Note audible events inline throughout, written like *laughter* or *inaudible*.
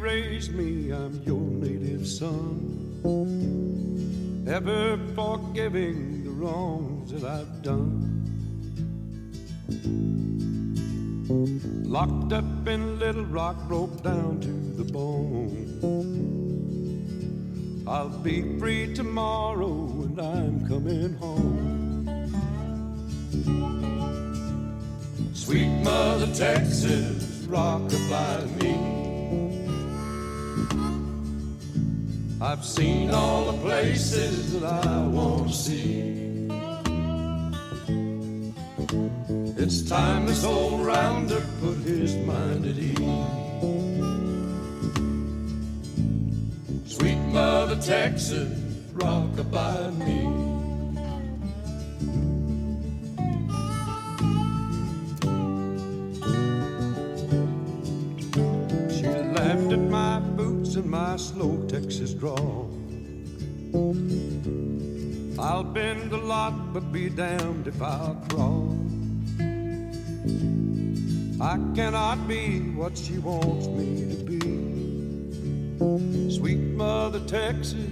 raised me, I'm your native son. Ever forgiving the wrongs that I've done. Locked up in Little Rock, broke down to the bone. I'll be free tomorrow and I'm coming home. Sweet Mother Texas, rockabye me. I've seen all the places that I want to see. It's time this old rounder put his mind at ease. Sweet Mother Texas, rockabye me. Drawl. I'll bend a lot, but be damned if I'll crawl. I cannot be what she wants me to be. Sweet Mother Texas,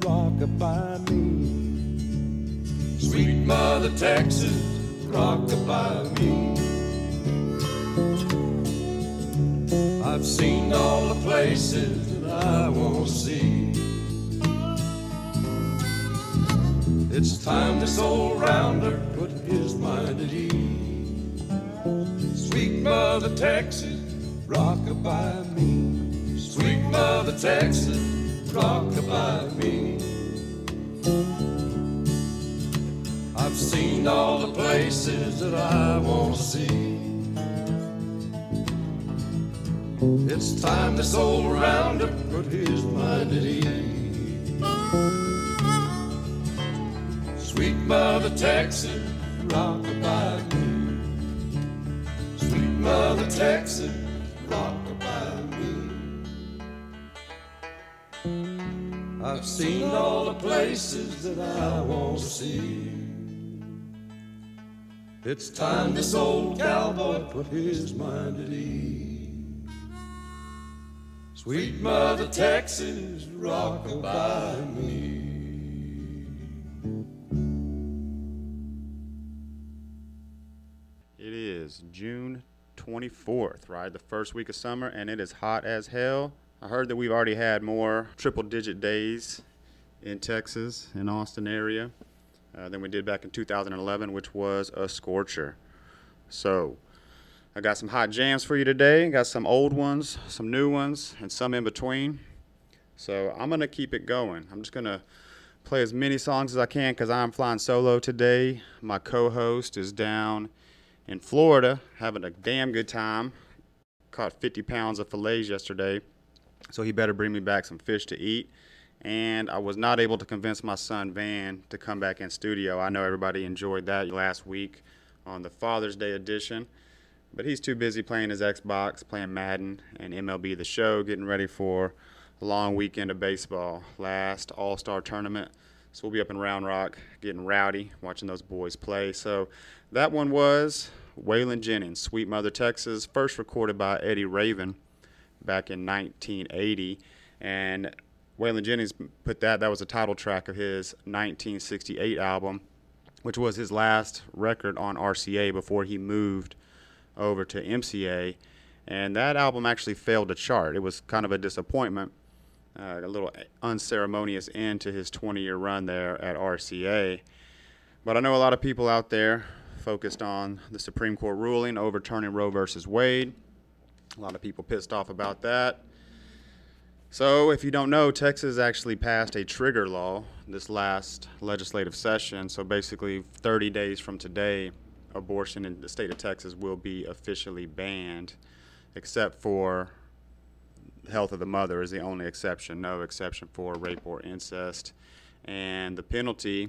rockabye me. Sweet Mother Texas, rockabye me. I've seen all the places I want to see. It's time this old rounder put his mind at ease. Sweet Mother Texas, rockabye me. Sweet Mother Texas, rockabye me. I've seen all the places that I want to see. It's time this old rounder put his mind at ease. Sweet Mother Texas, rockabye me. Sweet Mother Texas, rockabye me. I've seen all the places that I want to see. It's time this old cowboy put his mind at ease. Sweet Mother Texas, rockabye me. It is June 24th, right? The first week of summer, and it is hot as hell. I heard that we've already had more triple digit days in Texas, in Austin area, uh, than we did back in 2011, which was a scorcher. So, I got some hot jams for you today. Got some old ones, some new ones, and some in between. So, I'm to keep it going. I'm just to play as many songs as I can because I'm flying solo today. My co host is down in Florida having a damn good time. Caught 50 pounds of fillets yesterday, so he better bring me back some fish to eat. And I was not able to convince my son Van to come back in studio. I know everybody enjoyed that last week on the Father's Day edition, but he's too busy playing his Xbox, playing Madden and MLB The Show, getting ready for a long weekend of baseball. Last All Star tournament. So we'll be up in Round Rock getting rowdy, watching those boys play. So that one was Waylon Jennings, Sweet Mother Texas, first recorded by Eddy Raven back in 1980. And Waylon Jennings put that, that was the title track of his 1968 album, which was his last record on RCA before he moved over to MCA. And that album actually failed to chart. It was kind of a disappointment, uh, a little unceremonious end to his 20 year run there at RCA. But I know a lot of people out there focused on the Supreme Court ruling overturning Roe versus Wade. A lot of people pissed off about that. So, if you don't know, Texas actually passed a trigger law this last legislative session. So, basically, 30 days from today, abortion in the state of Texas will be officially banned, except for health of the mother is the only exception, no exception for rape or incest. And the penalty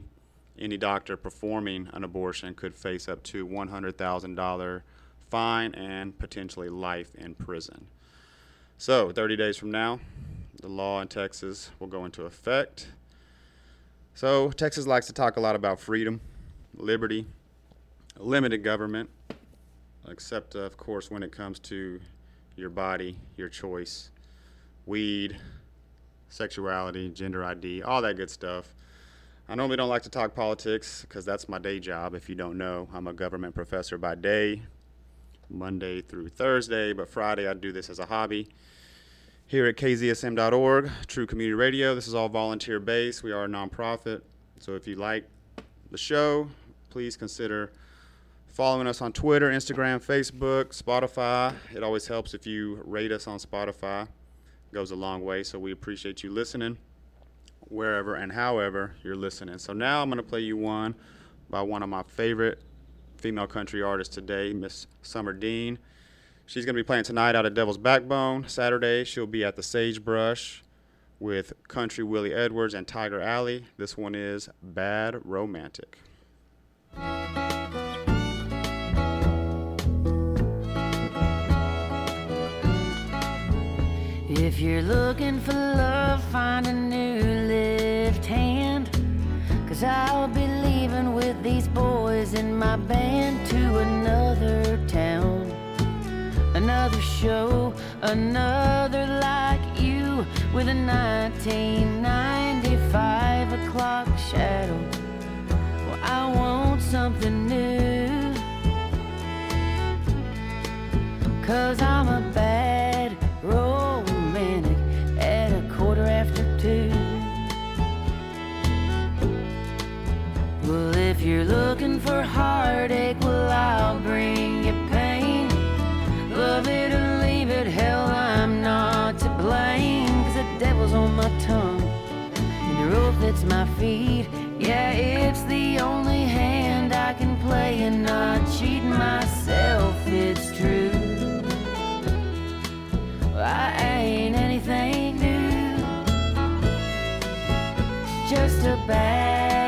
any doctor performing an abortion could face up to $100,000 fine and potentially life in prison. So, 30 days from now, the law in Texas will go into effect. So, Texas likes to talk a lot about freedom, liberty, limited government, except, of course, when it comes to your body, your choice, weed, sexuality, gender ID, all that good stuff. I normally don't like to talk politics because that's my day job. If you don't know, I'm a government professor by day, Monday through Thursday, but Friday I do this as a hobby. Here at kzsm.org, True Community Radio, this is all volunteer based. We are a nonprofit. So if you like the show, please consider following us on Twitter, Instagram, Facebook, Spotify. It always helps if you rate us on Spotify. It goes a long way. So we appreciate you listening wherever and however you're listening. So now I'm going to play you one by one of my favorite female country artists today, Miss Summer Dean. She's going to be playing tonight out of Devil's Backbone. Saturday, she'll be at the Sagebrush with Country Willie Edwards and Tiger Alley. This one is Bad Romantic. If you're looking for love, find a new left hand. Cause I'll be leaving with these boys in my band to another town. Another show, another like you with a 1995 o'clock shadow. Well, I want something new. Cause I'm a bad romantic if you're looking for heartache, well, I'll bring you pain. Love it or leave it, hell, I'm not to blame. Cause the devil's on my tongue, and the rope that's my feet. Yeah, it's the only hand I can play and not cheat myself, it's true. I ain't anything new, just a bad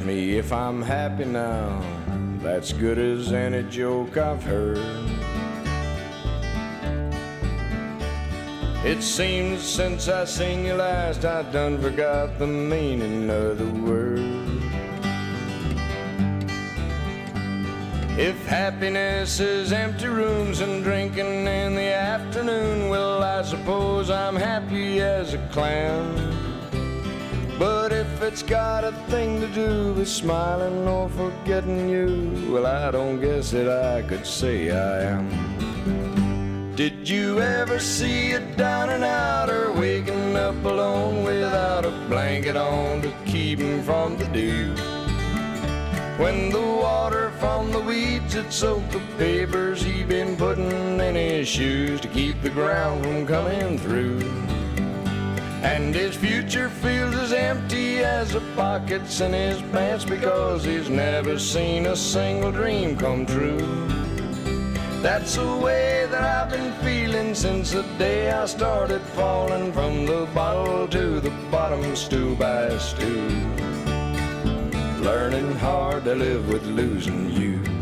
Me if I'm happy now. That's good as any joke I've heard. It seems since I seen you last, I done forgot the meaning of the word. If happiness is empty rooms and drinking in the afternoon, well, I suppose I'm happy as a clown. But if it's got a thing to do with smiling or forgetting you, well, I don't guess that I could say I am. Did you ever see a down and outer waking up alone without a blanket on to keep him from the dew? When the water from the weeds had soaked the papers he'd been putting in his shoes to keep the ground from coming through. And his future feels as empty as the pockets in his pants because he's never seen a single dream come true. That's the way that I've been feeling since the day I started falling from the bottle to the bottom, stew by stew. Learning hard to live with losing you.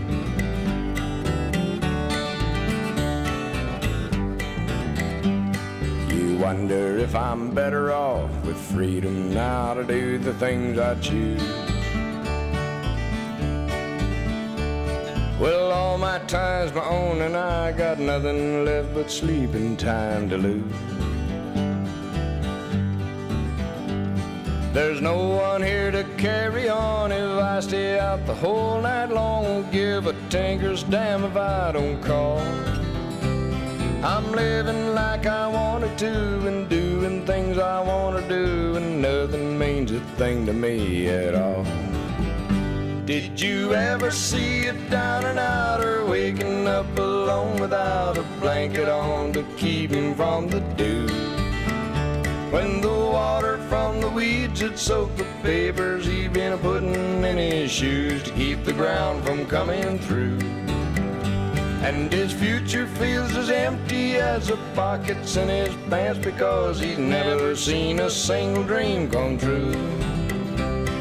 Wonder if I'm better off with freedom now to do the things I choose. Well, all my time's my own, and I got nothing left but sleeping time to lose. There's no one here to carry on if I stay out the whole night long. Give a tinker's damn if I don't call. I'm living like I wanted to and doing things I want to do, and nothing means a thing to me at all. Did you ever see a down and outer waking up alone without a blanket on to keep him from the dew? When the water from the weeds had soaked the papers he'd been putting in his shoes to keep the ground from coming through. And his future feels as empty as the pockets in his pants because he's never seen a single dream come true.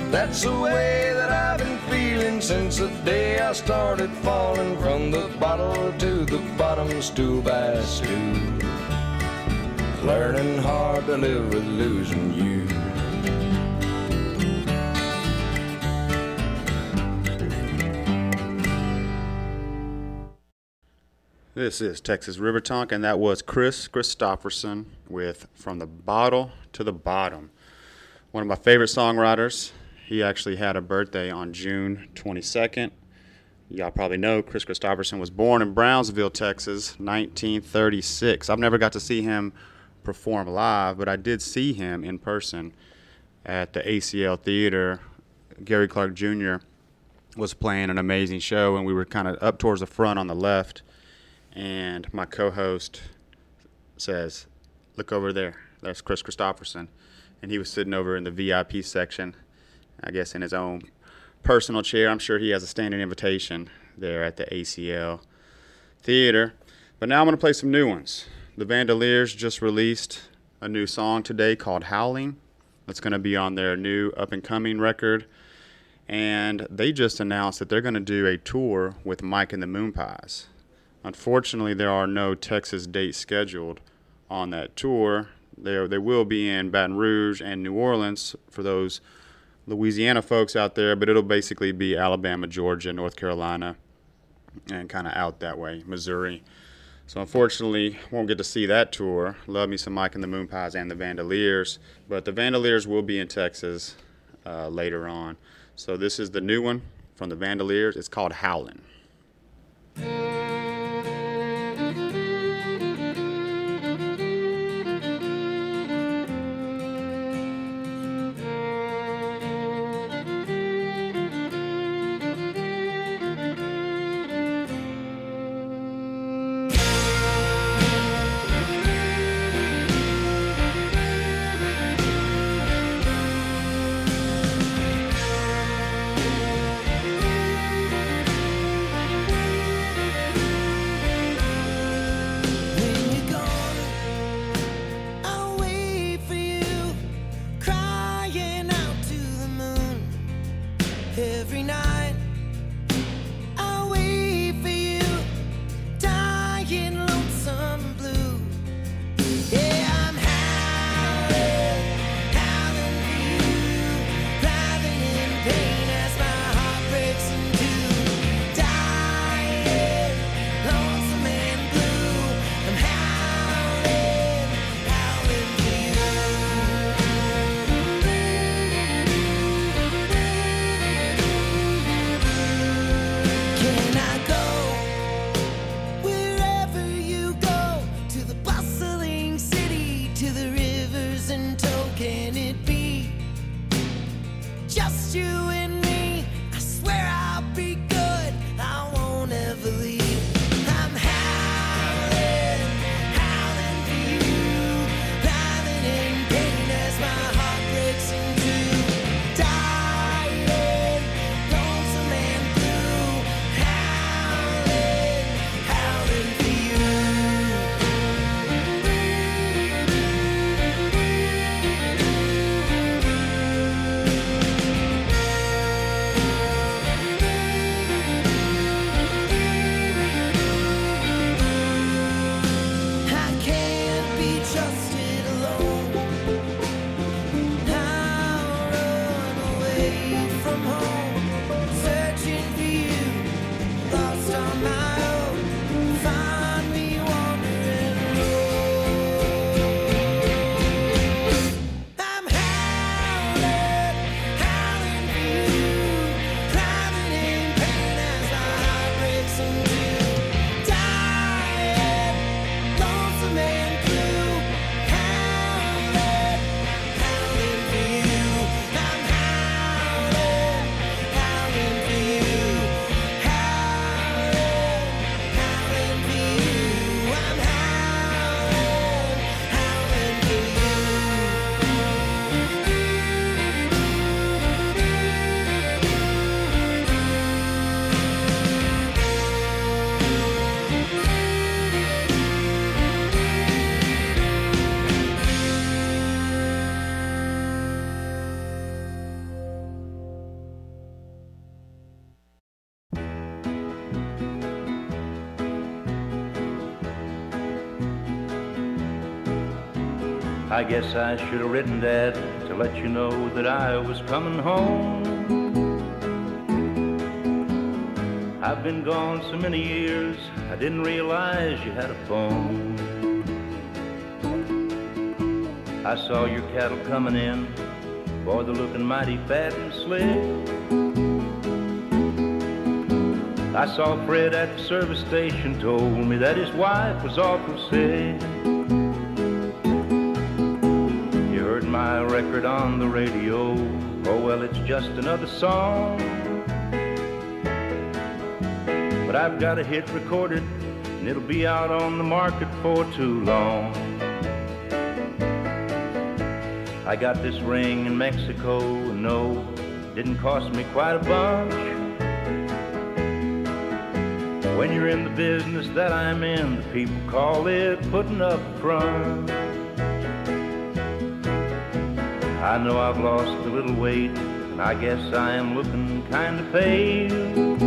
That's the way that I've been feeling since the day I started falling from the bottle to the bottom, stool by stool. Learning hard to live with losing you. This is Texas River Tonk, and that was Kris Kristofferson with From the Bottle to the Bottom. One of my favorite songwriters. He actually had a birthday on June 22nd. Y'all probably know Kris Kristofferson was born in Brownsville, Texas, 1936. I've never got to see him perform live, but I did see him in person at the ACL Theater. Gary Clark Jr. was playing an amazing show, and we were kind of up towards the front on the left and my co-host says, "Look over there. That's Kris Kristofferson," and he was sitting over in the VIP section, I guess in his own personal chair. I'm sure he has a standing invitation there at the ACL Theater. But now I'm going to play some new ones. The Vandoliers just released a new song today called "Howling." That's going to be on their new up and coming record. And they just announced that they're going to do a tour with Mike and the Moonpies. Unfortunately, there are no Texas dates scheduled on that tour. They, they will be in Baton Rouge and New Orleans for those Louisiana folks out there, but it'll basically be Alabama, Georgia, North Carolina, and kind of out that way, Missouri. So unfortunately, won't get to see that tour. Love me some Mike and the Moonpies and the Vandoliers, but the Vandoliers will be in Texas uh, later on. So this is the new one from the Vandoliers. It's called Howlin'. I guess I should have written Dad to let you know that I was coming home. I've been gone so many years, I didn't realize you had a phone. I saw your cattle coming in, boy, they're looking mighty fat and slick. I saw Fred at the service station, told me that his wife was awful sick. Record on the radio. Oh, well, it's just another song. But I've got a hit recorded, and it'll be out on the market for too long. I got this ring in Mexico, and no, didn't cost me quite a bunch. When you're in the business that I'm in, the people call it putting up front. I know I've lost a little weight, and I guess I am looking kind of pale.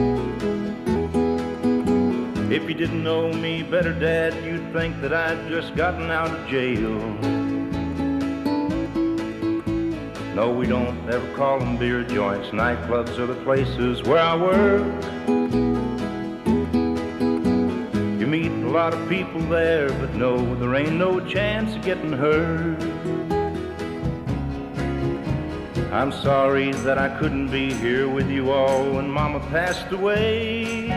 If you didn't know me better, Dad, you'd think that I'd just gotten out of jail. No, we don't ever call them beer joints. Nightclubs are the places where I work. You meet a lot of people there, but no, there ain't no chance of getting hurt. I'm sorry that I couldn't be here with you all when Mama passed away.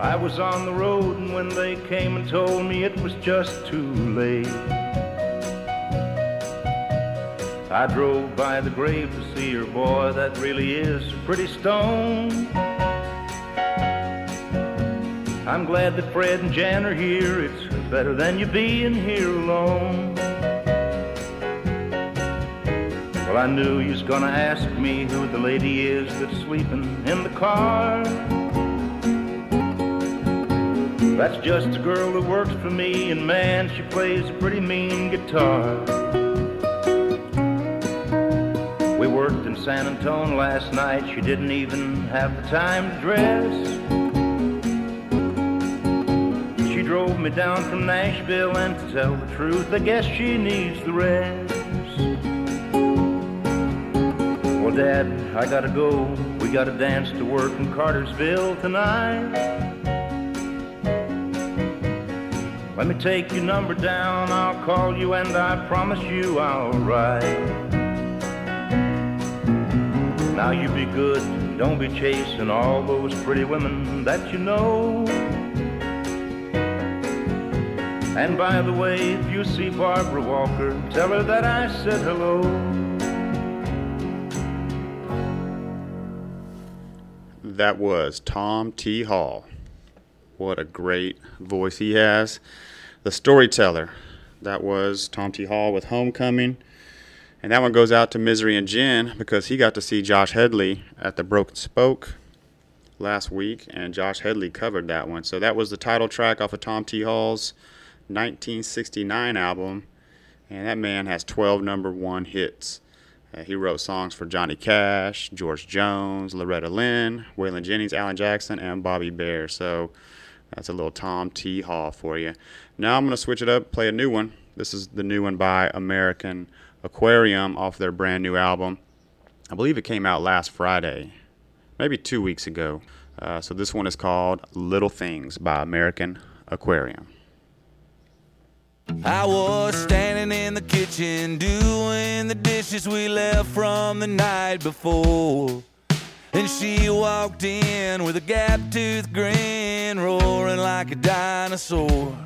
I was on the road, and when they came and told me it was just too late, I drove by the grave to see her. Boy, that really is a pretty stone. I'm glad that Fred and Jan are here. It's better than you being here alone. Well, I knew you was gonna ask me who the lady is that's sleeping in the car. That's just a girl that works for me, and man, she plays a pretty mean guitar. We worked in San Antonio last night, she didn't even have the time to dress. She drove me down from Nashville, and to tell the truth, I guess she needs the rest. Dad, I gotta go. We gotta dance to work in Cartersville tonight. Let me take your number down. I'll call you, and I promise you I'll write. Now you be good, don't be chasing all those pretty women that you know. And by the way, if you see Barbara Walker, tell her that I said hello. That was Tom T. Hall. What a great voice he has. The storyteller. That was Tom T. Hall with Homecoming. And that one goes out to Misery and Jen because he got to see Josh Headley at the Broken Spoke last week, and Josh Headley covered that one. So that was the title track off of Tom T. Hall's 1969 album. And that man has 12 number one hits. He wrote songs for Johnny Cash, George Jones, Loretta Lynn, Waylon Jennings, Alan Jackson, and Bobby Bare. So that's a little Tom T. Hall for you. Now I'm going to switch it up, play a new one. This is the new one by American Aquarium off their brand new album. I believe it came out last Friday, maybe two weeks ago. Uh, so this one is called Little Things by American Aquarium. I was standing in the kitchen doing the dishes we left from the night before. And she walked in with a gap tooth grin, roaring like a dinosaur.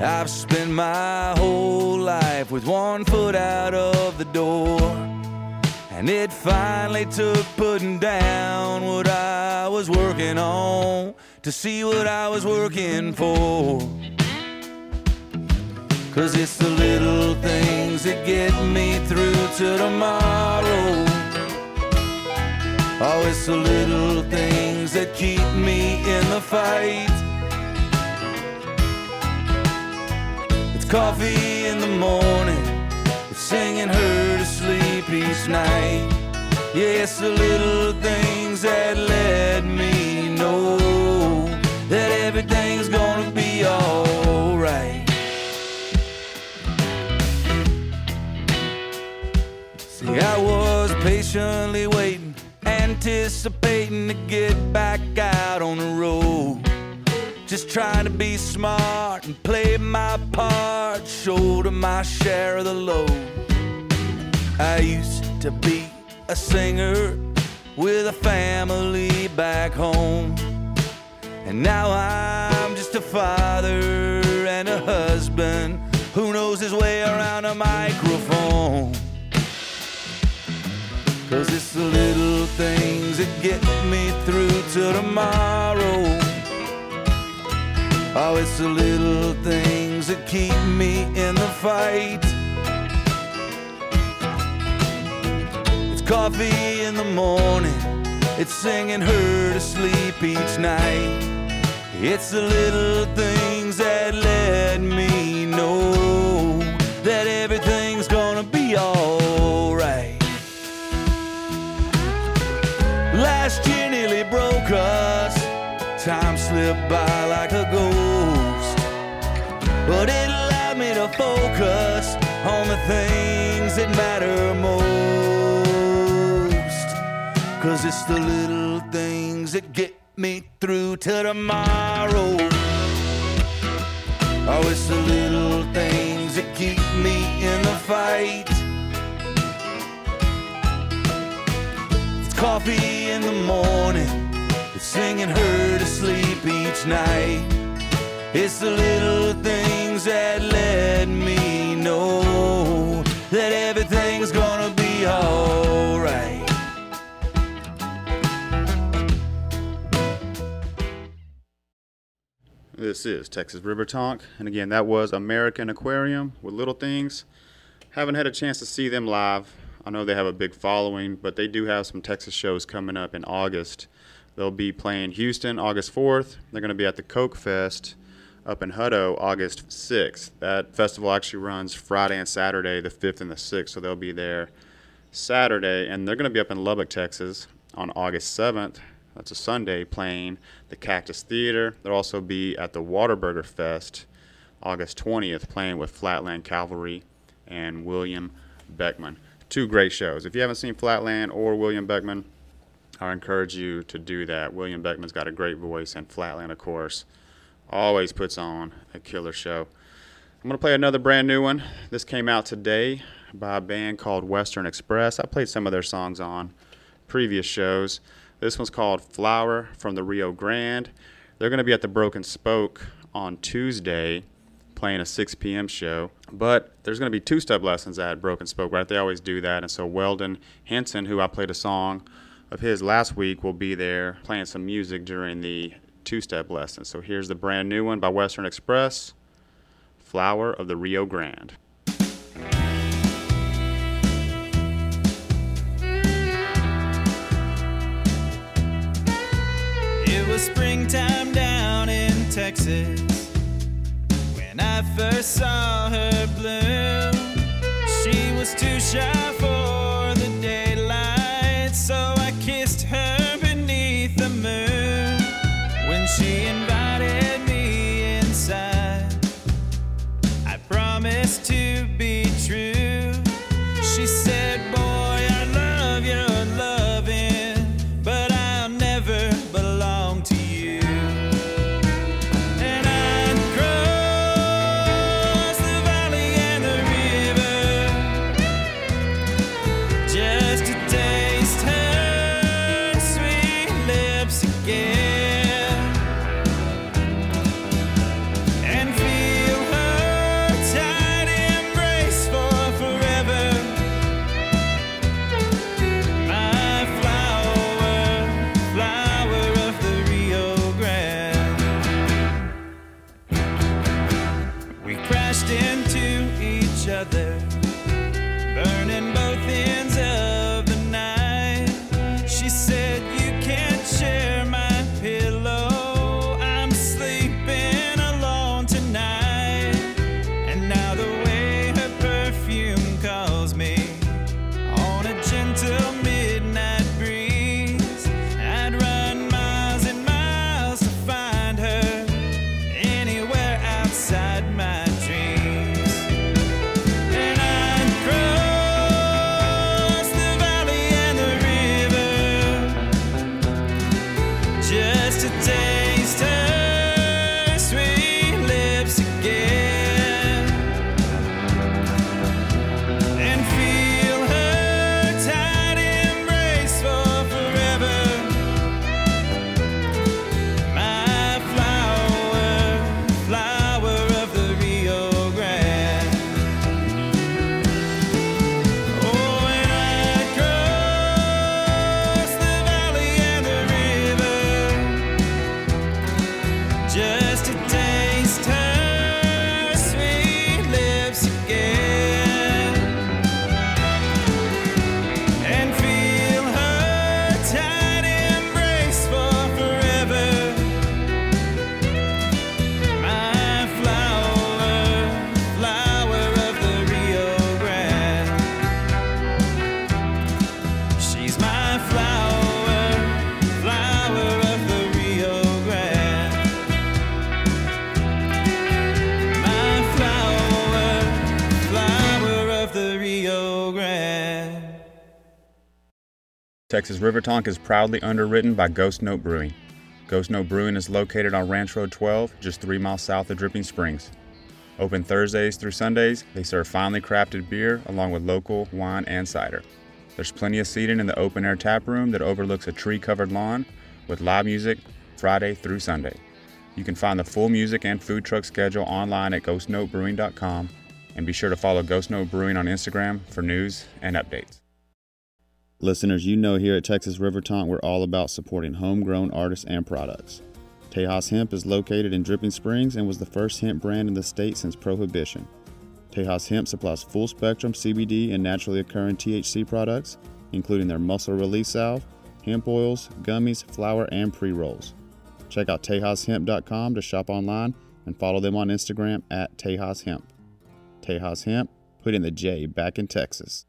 I've spent my whole life with one foot out of the door. And it finally took putting down what I was working on to see what I was working for. Cause it's the little things that get me through to tomorrow. Oh, it's the little things that keep me in the fight. It's coffee in the morning, it's singing her to sleep each night. Yeah, it's the little things that let me know that everything's gonna be alright. Anticipating to get back out on the road. Just trying to be smart and play my part, shoulder my share of the load. I used to be a singer with a family back home. And now I'm just a father and a husband who knows his way around a microphone. It's the little things that get me through to tomorrow. Oh, it's the little things that keep me in the fight. It's coffee in the morning, it's singing her to sleep each night. It's the little things that let me know us. Time slipped by like a ghost. But it allowed me to focus on the things that matter most. Cause it's the little things that get me through to tomorrow. Oh, it's the little things that keep me in the fight. It's coffee in the morning, singing her to sleep each night. It's the little things that let me know that everything's gonna be alright. This is Texas River Tonk, and again, that was American Aquarium with Little Things. Haven't had a chance to see them live. I know they have a big following, but they do have some Texas shows coming up in August. They'll be playing Houston August 4th. They're going to be at the Coke Fest up in Hutto August 6th. That festival actually runs Friday and Saturday, the 5th and the 6th, so they'll be there Saturday, and they're going to be up in Lubbock, Texas on August 7th. That's a Sunday playing the Cactus Theater. They'll also be at the Whataburger Fest August 20th playing with Flatland Cavalry and William Beckmann. Two great shows. If you haven't seen Flatland or William Beckmann, I encourage you to do that. William Beckmann's got a great voice, and Flatland, of course, always puts on a killer show. I'm going to play another brand new one. This came out today by a band called Western Express. I played some of their songs on previous shows. This one's called Flower from the Rio Grande. They're going to be at the Broken Spoke on Tuesday playing a 6 p.m. show. But there's going to be two step lessons at Broken Spoke, right? They always do that. And so Weldon Henson, who I played a song of his last week, will be there playing some music during the two step lesson. So here's the brand new one by Western Express Flower of the Rio Grande. It was springtime down in Texas when I first saw her bloom. She was too shy for the daylight, so her beneath the moon. When she Texas River Tonk is proudly underwritten by Ghost Note Brewing. Ghost Note Brewing is located on Ranch Road 12, just three miles south of Dripping Springs. Open Thursdays through Sundays, they serve finely crafted beer along with local wine and cider. There's plenty of seating in the open air tap room that overlooks a tree covered lawn with live music Friday through Sunday. You can find the full music and food truck schedule online at ghostnotebrewing.com and be sure to follow Ghost Note Brewing on Instagram for news and updates. Listeners, you know here at Texas River Tonk, we're all about supporting homegrown artists and products. Tejas Hemp is located in Dripping Springs and was the first hemp brand in the state since Prohibition. Tejas Hemp supplies full spectrum CBD and naturally occurring THC products, including their muscle release salve, hemp oils, gummies, flour, and pre rolls. Check out TejasHemp.com to shop online and follow them on Instagram at Tejas Hemp. Tejas Hemp, putting the J back in Texas.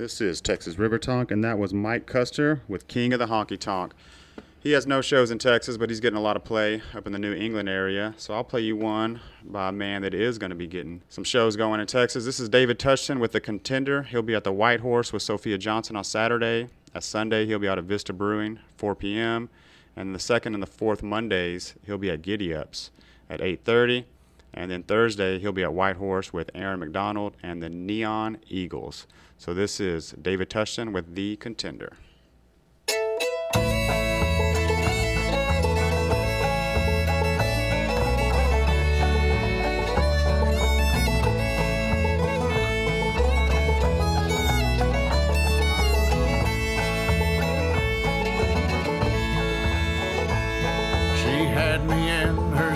This is Texas River Tonk, and that was Mike Custer with King of the Honky Tonk. He has no shows in Texas, but he's getting a lot of play up in the New England area. So I'll play you one by a man that is going to be getting some shows going in Texas. This is David Touchton with The Contender. He'll be at the White Horse with Sophia Johnson on Saturday. At Sunday, he'll be out at Vista Brewing, 4 p.m. And the second and the fourth Mondays, he'll be at Giddy Ups at 8.30. And then Thursday, he'll be at White Horse with Aaron McDonald and the Neon Eagles. So this is David Tushton with The Contender.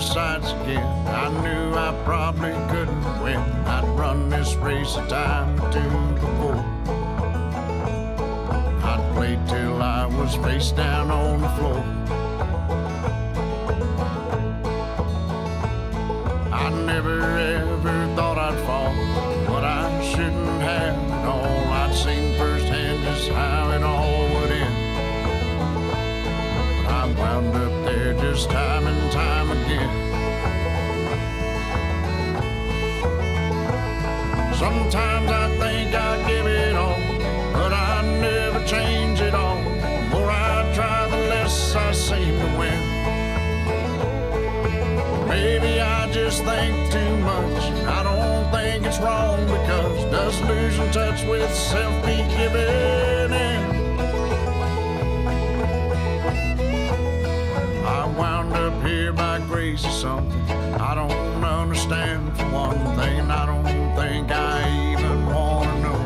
sights again. I knew I probably couldn't win. I'd run this race a time to two. I'd till I was face down on the floor. I never ever thought I'd fall, but I shouldn't have at all. I'd seen firsthand just how it all would end. But I wound up there just time and time again. Sometimes I wrong because does losing touch with self be giving in? I wound up here by grace or something. I don't understand for one thing, and I don't think I even wanna know.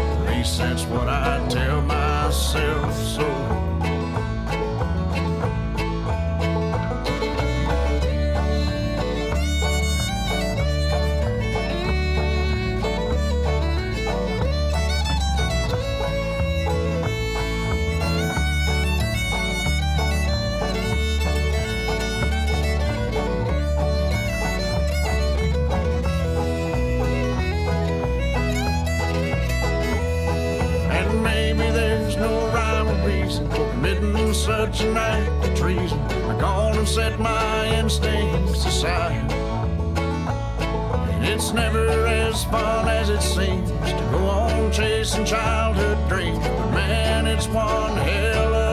At least that's what I tell myself so. Such an act of treason. I gone and set my instincts aside. And it's never as fun as it seems to go on chasing childhood dreams. But man, it's one hell of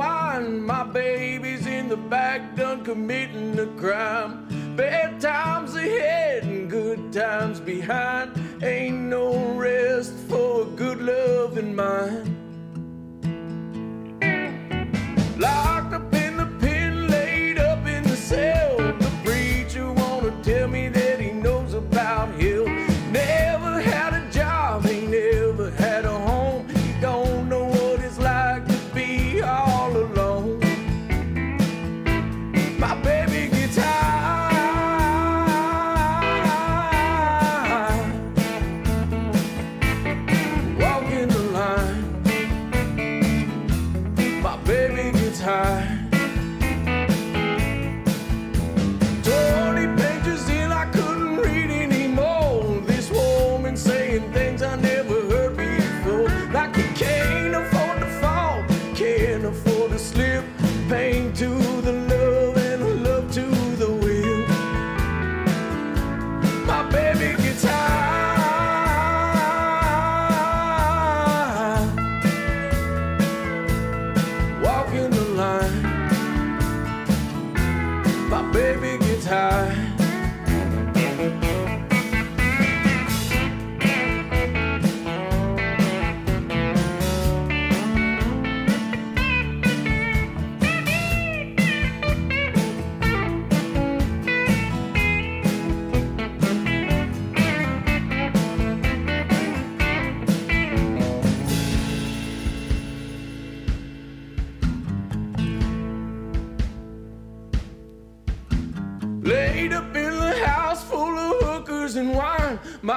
My baby's in the back, done committing a crime. Bad times ahead and good times behind. Ain't no rest for a good love in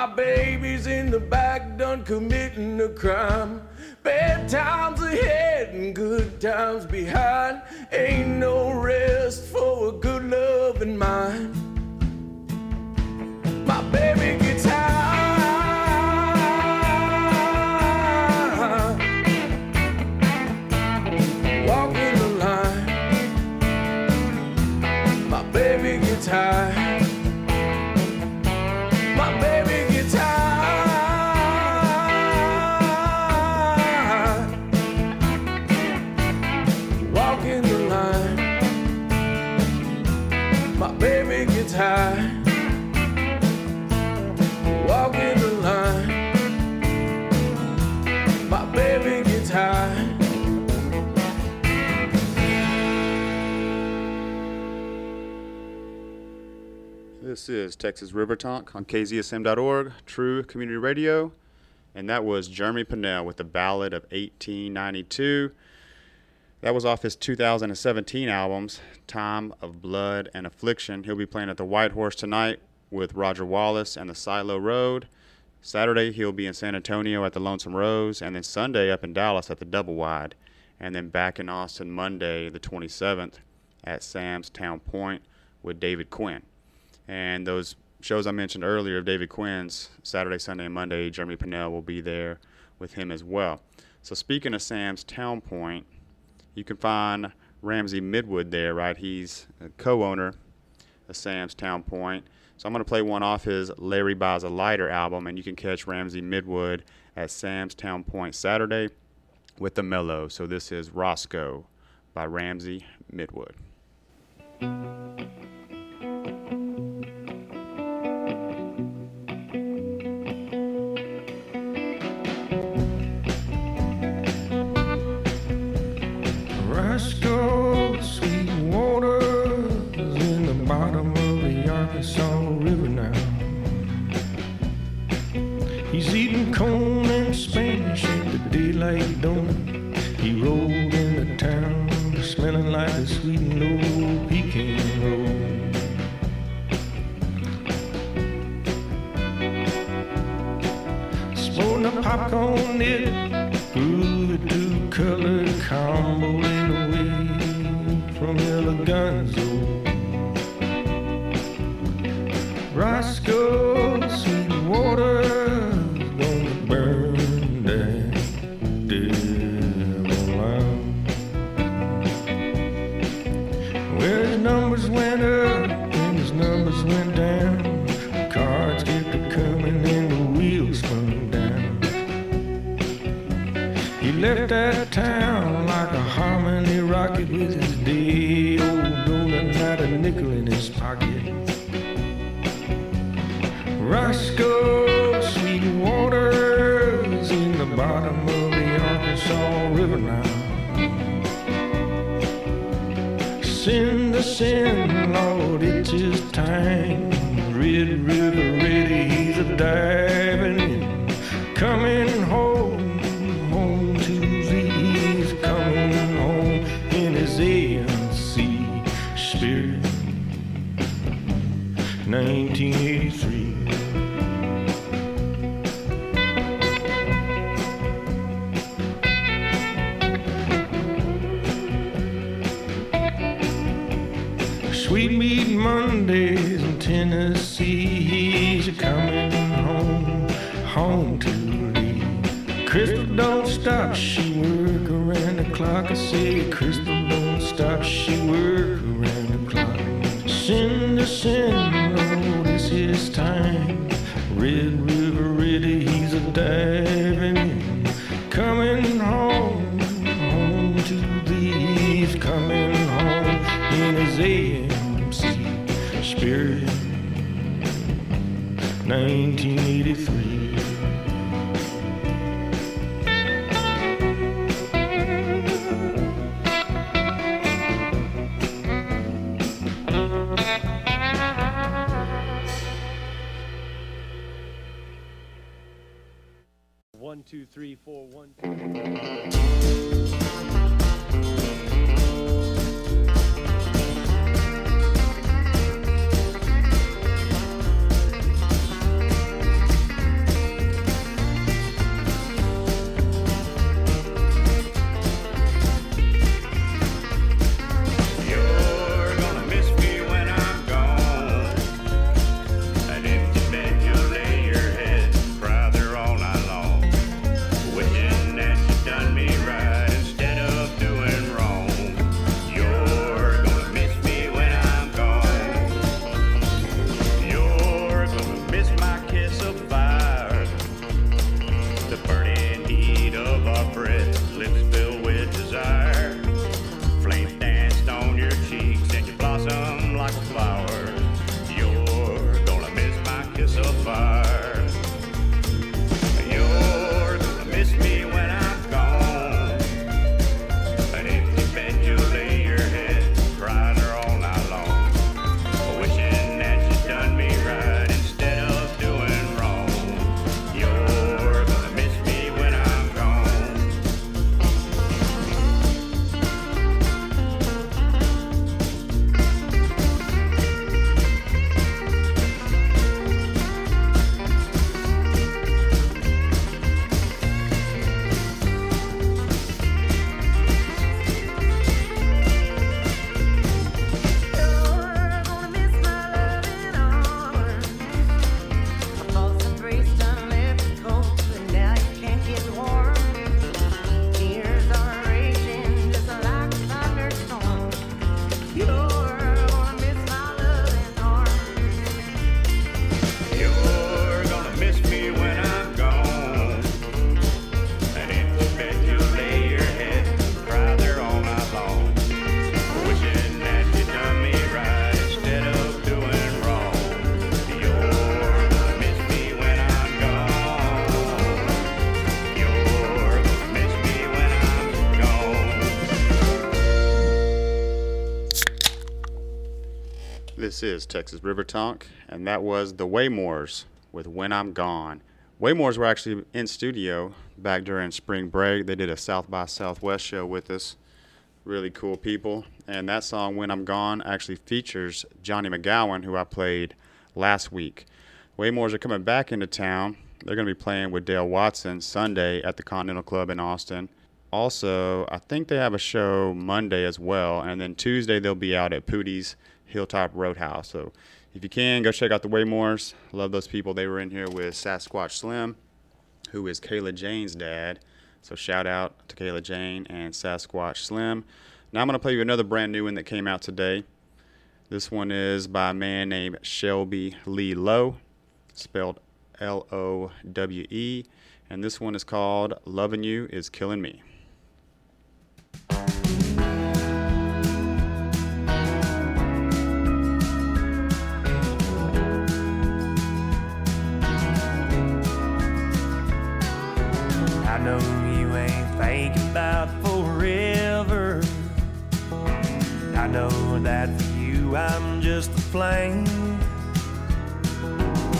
My baby's in the back, done committing a crime. Bad times ahead and good times behind. Ain't This is Texas River Tonk on KZSM.org, True Community Radio, and that was Jeremy Pinnell with the Ballad of 1892. That was off his 2017 albums, Ties of Blood and Affection. He'll be playing at the White Horse tonight with Roger Wallace and the Silo Road. Saturday, he'll be in San Antonio at the Lonesome Rose, and then Sunday up in Dallas at the Double Wide, and then back in Austin Monday, the 27th, at Sam's Town Point with David Quinn. And those shows I mentioned earlier of David Quinn's, Saturday, Sunday, and Monday, Jeremy Pinnell will be there with him as well. So speaking of Sam's Town Point, you can find Ramsey Midwood there, right? He's a co-owner of Sam's Town Point. So I'm going to play one off his Larry Buys a Lighter album, and you can catch Ramsey Midwood at Sam's Town Point Saturday with the Mellow. So this is Roscoe by Ramsey Midwood. The daylight dawn. He rolled into town smelling like a sweet and low pecan roll. Sporting a popcorn nip, groovy two colored combo in away from Eleganzo. Roscoe, sweet waters in the bottom of the Arkansas River now. Sin to sin, Lord, it's his time. Red River ready, he's a diving Is Texas River Tonk, and that was the Waymores with When I'm Gone. Waymores were actually in studio back during spring break. They did a South by Southwest show with us. Really cool people. And that song, When I'm Gone, actually features Johnny McGowan, who I played last week. Waymores are coming back into town. They're going to be playing with Dale Watson Sunday at the Continental Club in Austin. Also, I think they have a show Monday as well, and then Tuesday they'll be out at Poodie's Hilltop Roadhouse. So if you can, go check out the Waymores. Love those people. They were in here with Sasquatch Slim, who is Kayla Jane's dad. So shout out to Kayla Jane and Sasquatch Slim. Now I'm going to play you another brand new one that came out today. This one is by a man named Shelby Lee Lowe, spelled L O W E. And this one is called Loving You Is Killing Me. That for you I'm just a flame.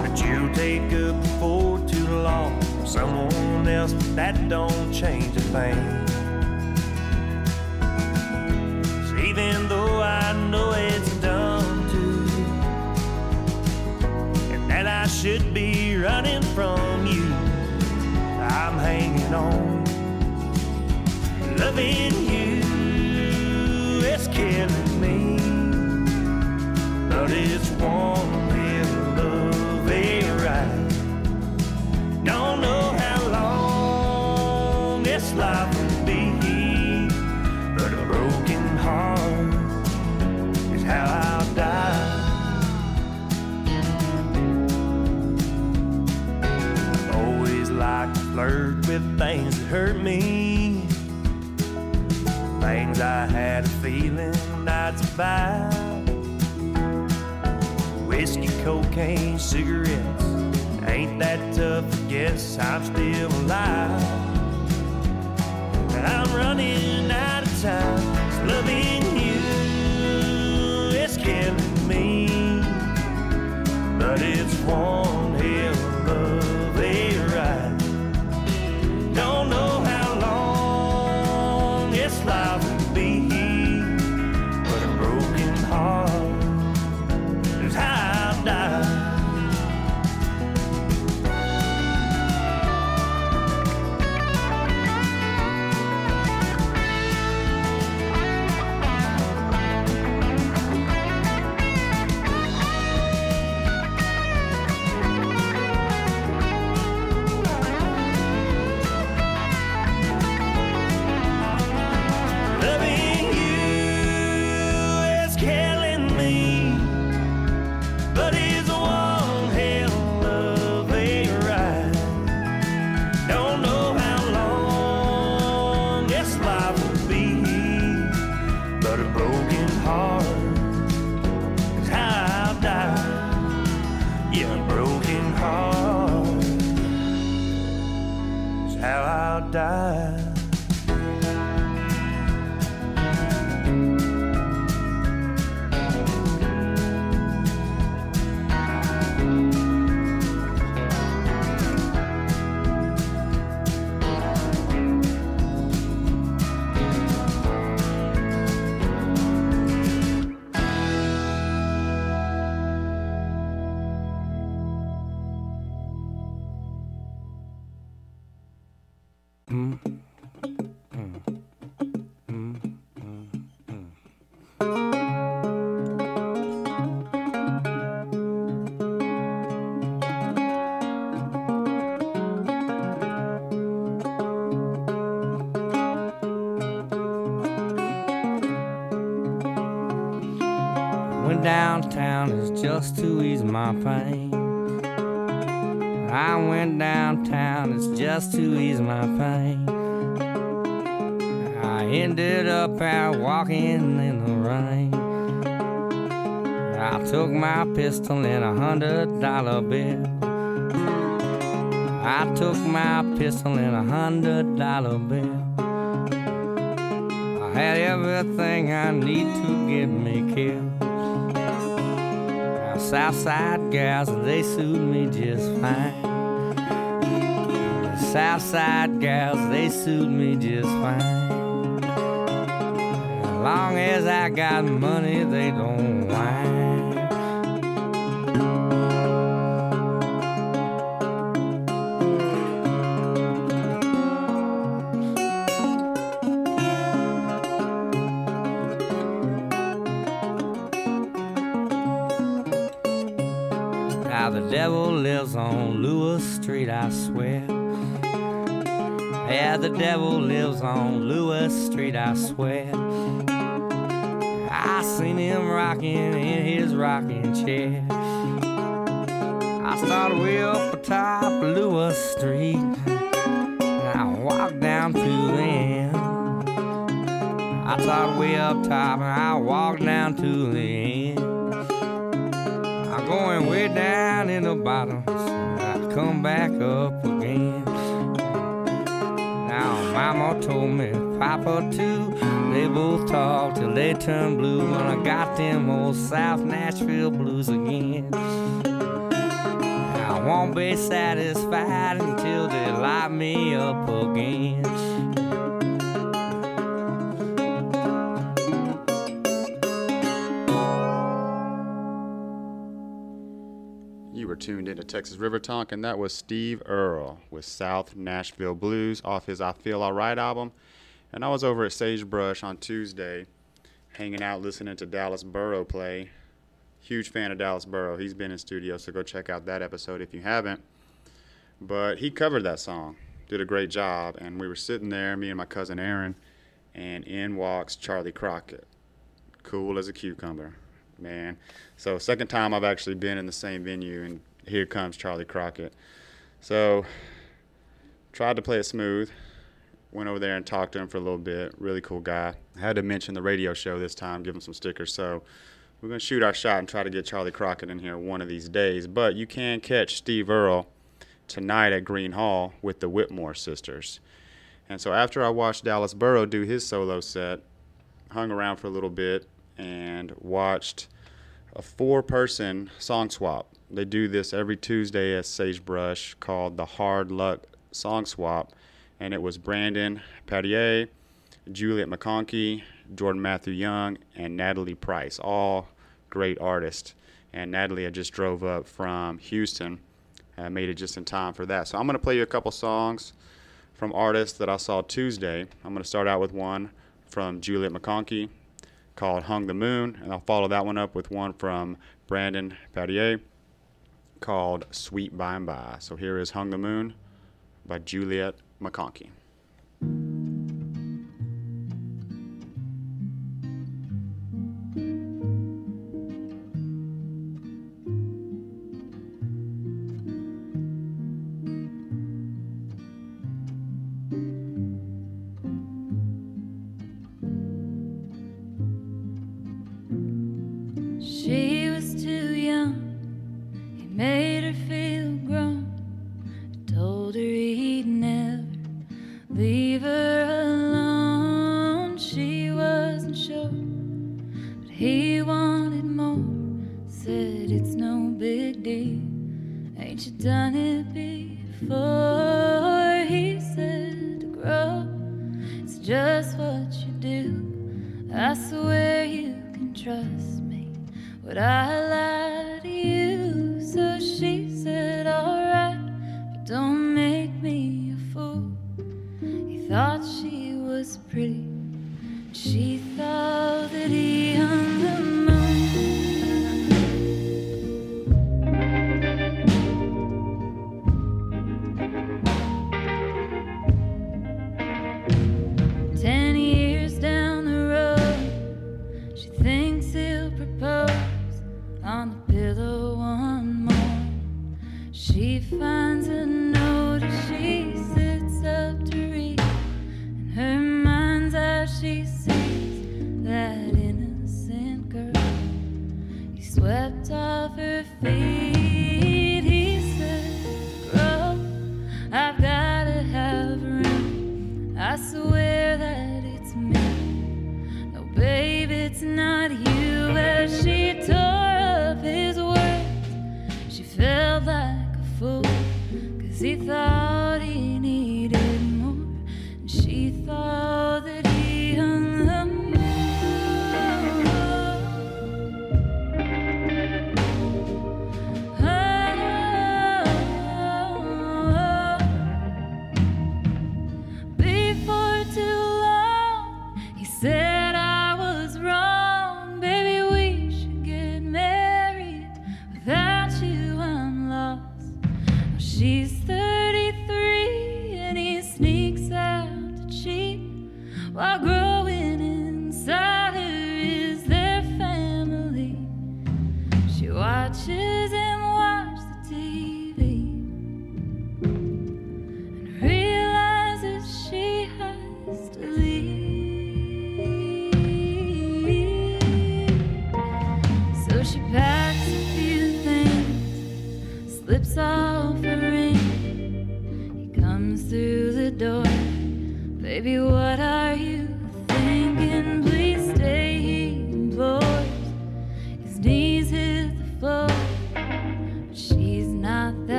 But you'll take up before too long for someone else, that don't change a thing. So even though I know it's done to, and that I should be running from you. I'm hanging on. Loving you killing me, but it's one hell of a ride. Don't know how long this life will be, but a broken heart is how I'll die. always like to flirt with things that hurt me. Things I had a feeling I'd survive. Whiskey, cocaine, cigarettes. Ain't that tough? I guess I'm still alive. I'm running out of time. loving you is killing me but it's one my pain. I went downtown it's just to ease my pain. I ended up out walking in the rain. I took my pistol and a hundred dollar bill. I took my pistol and a hundred dollar bill. I had everything I need to get me killed. Southside gals, they suit me just fine. Southside gals, they suit me just fine. As long as I got money, they don't the devil lives on Lewis Street, I swear. Yeah, the devil lives on Lewis Street, I swear. I seen him rocking in his rocking chair. I started way up atop Lewis Street. And I walked down to the end. I started way up top and I walked down to the end. I'm going way down in the bottom. I come back up again. Now, Mama told me, Papa too. They both talked till they turned blue when I got them old South Nashville blues again. I won't be satisfied until they light me up again. Were tuned into Texas River Tonk, and that was Steve Earle with South Nashville Blues off his I Feel Alright album. And I was over at Sagebrush on Tuesday, hanging out listening to Dallas Burrow play. Huge fan of Dallas Burrow. He's been in studio, so go check out that episode if you haven't. But he covered that song, did a great job, and we were sitting there, me and my cousin Aaron, and in walks Charley Crockett, cool as a cucumber, man. So second time I've actually been in the same venue, and here comes Charley Crockett. So tried to play it smooth. Went over there and talked to him for a little bit. Really cool guy. had to mention the radio show this time, give him some stickers. So we're gonna shoot our shot and try to get Charley Crockett in here one of these days. But you can catch Steve Earle tonight at Gruene Hall with the Whitmore sisters. And so after I watched Dallas Burrow do his solo set, hung around for a little bit and watched a four person song swap. They do this every Tuesday at Sagebrush called the Hard Luck Song Swap. And it was Brandon Pattier, Juliet McConkey, Jordan Matthew Young, and Natalie Price, all great artists. And Natalie, I just drove up from Houston, uh, made it just in time for that. So I'm going to play you a couple songs from artists that I saw Tuesday. I'm going to start out with one from Juliet McConkey called Hung the Moon, and I'll follow that one up with one from Brandon Pattier called Sweet By and By. So here is Hung the Moon by Juliet McConkey.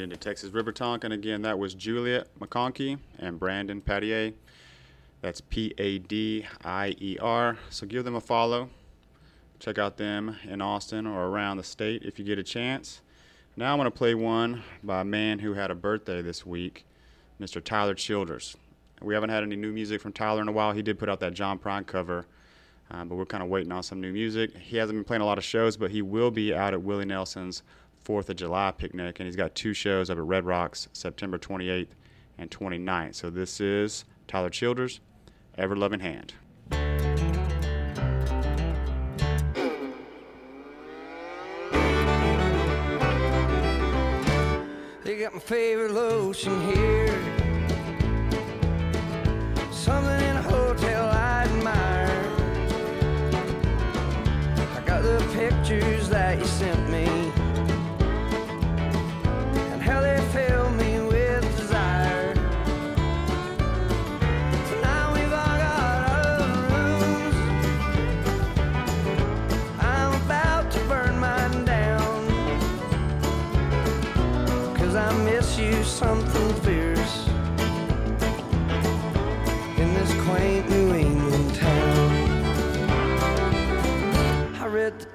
Tuned into Texas River Tonk. And again, that was Juliet McConkey and Brandon Padier. That's P A D I E R. So give them a follow. Check out them in Austin or around the state if you get a chance. Now I'm going to play one by a man who had a birthday this week, Mr. Tyler Childers. We haven't had any new music from Tyler in a while. He did put out that John Prine cover, um, but we're kind of waiting on some new music. He hasn't been playing a lot of shows, but he will be out at Willie Nelson's 4th of July picnic, and he's got two shows up at Red Rocks September 28th and 29th. So this is Tyler Childers, Ever Loving Hand. They got my favorite lotion here.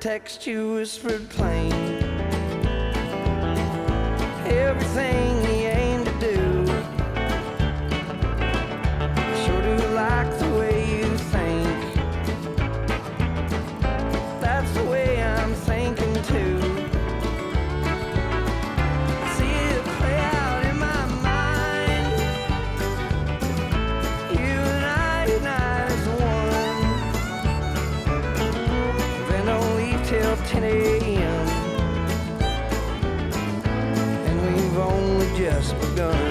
Text you whispered plain. Everything just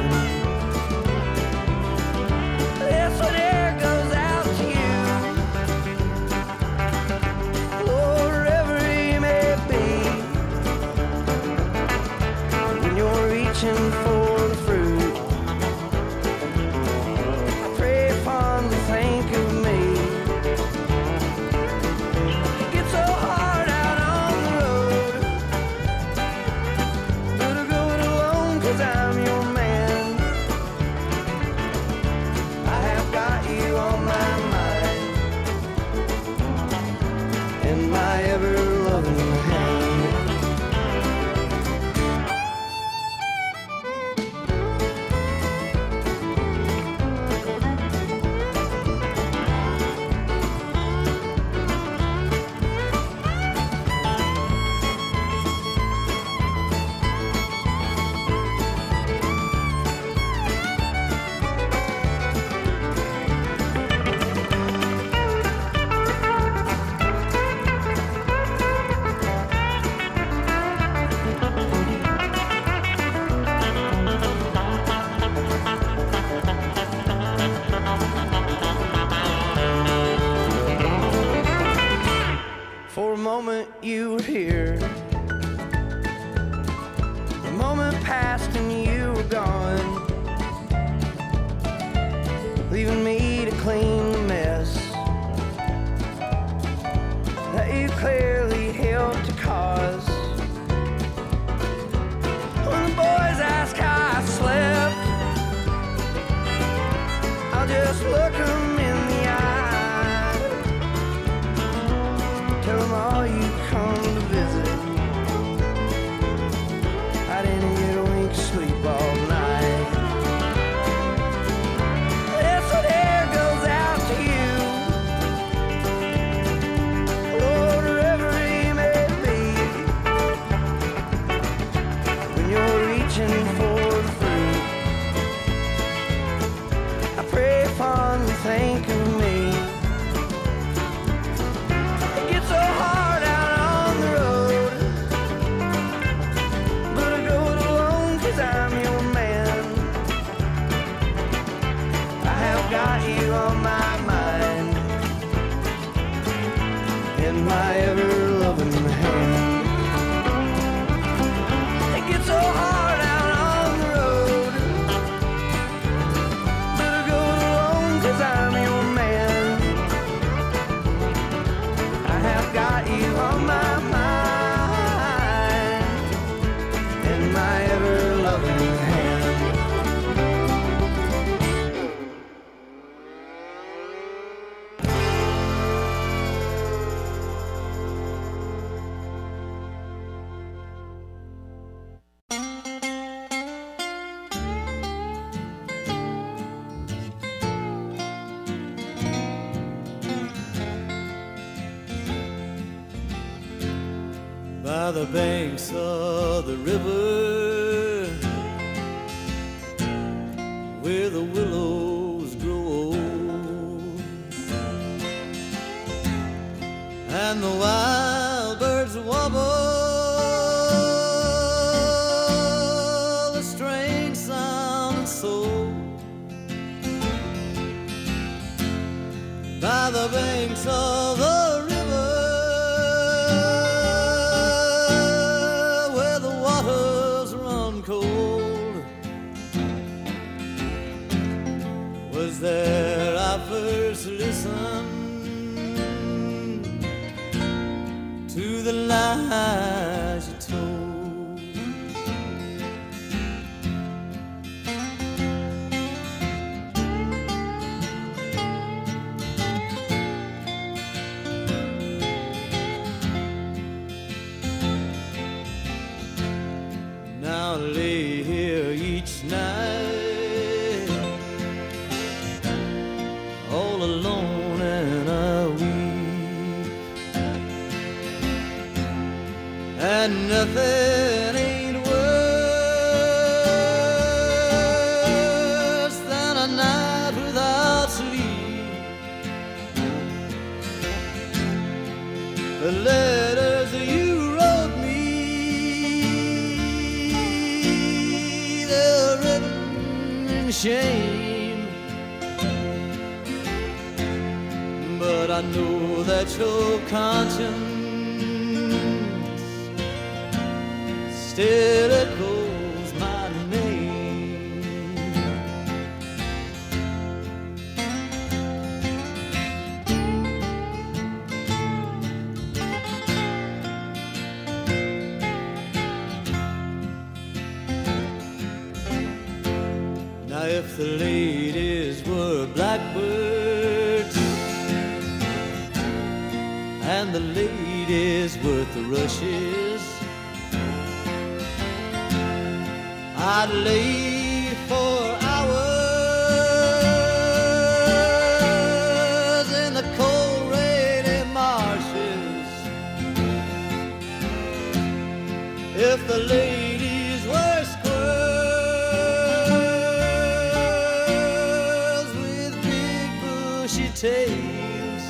tails,